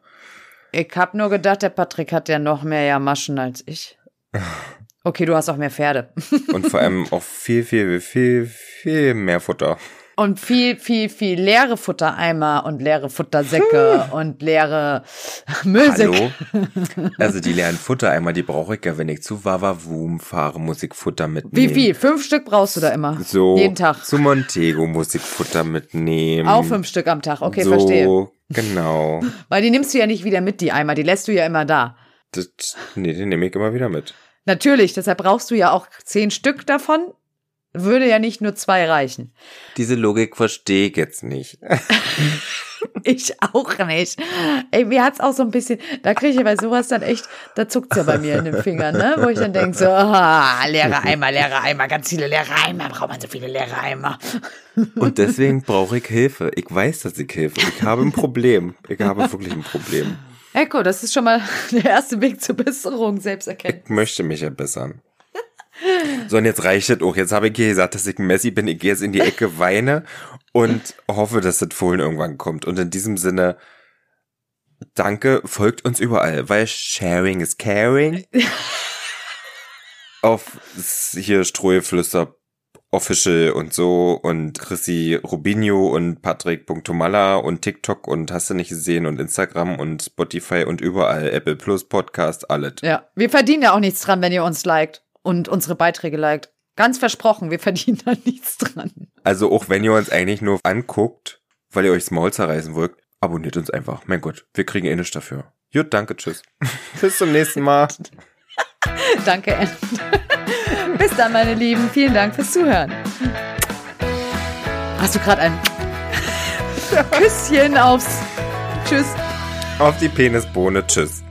Ich hab nur gedacht, der Patrick hat ja noch mehr ja Maschen als ich. Okay, du hast auch mehr Pferde. Und vor allem auch viel, viel, viel, viel mehr Futter. Und viel, viel, viel leere Futtereimer und leere Futtersäcke und leere Müllsäcke. Hallo? Also die leeren Futtereimer, die brauche ich ja, wenn ich zu Wawawum fahre, muss ich Futter mitnehmen. Wie viel? Fünf Stück brauchst du da immer? So. Jeden Tag. Zu Montego muss ich Futter mitnehmen. Auch fünf Stück am Tag. Okay, so, verstehe. genau. Weil die nimmst du ja nicht wieder mit, die Eimer. Die lässt du ja immer da. Das, nee, den nehme ich immer wieder mit. Natürlich, deshalb brauchst du ja auch zehn Stück davon. Würde ja nicht nur zwei reichen. Diese Logik verstehe ich jetzt nicht. Ich auch nicht. Ey, mir hat's auch so ein bisschen, da kriege ich bei sowas dann echt, da zuckt's ja bei mir in den Fingern, ne? Wo ich dann denke, so, ah, leere Eimer, leere Eimer, ganz viele leere Eimer, braucht man so viele leere Eimer. Und deswegen brauche ich Hilfe. Ich weiß, dass ich Hilfe. Ich habe ein Problem. Ich habe wirklich ein Problem. Echo, das ist schon mal der erste Weg zur Besserung, Selbsterkenntnis. Ich möchte mich ja bessern. So, und jetzt reicht es auch. Jetzt habe ich hier gesagt, dass ich ein Messi bin. Ich gehe jetzt in die Ecke, weine und hoffe, dass das Fohlen irgendwann kommt. Und in diesem Sinne, danke, folgt uns überall, weil Sharing is Caring. Auf hier Stroheflüster Official und so und Chrissy Rubinho und Patrick.tomalla und TikTok und hast du nicht gesehen und Instagram und Spotify und überall Apple Plus Podcast, alles. Ja, wir verdienen ja auch nichts dran, wenn ihr uns liked und unsere Beiträge liked. Ganz versprochen, wir verdienen da nichts dran. Also auch wenn ihr uns eigentlich nur anguckt, weil ihr euch das Maul zerreißen wollt, abonniert uns einfach. Mein Gott, wir kriegen eh nichts dafür. Gut, danke, tschüss. Bis zum nächsten Mal. Danke, Ann. Bis dann, meine Lieben. Vielen Dank fürs Zuhören. Hast du gerade ein Küsschen aufs Tschüss. Auf die Penisbohne, tschüss.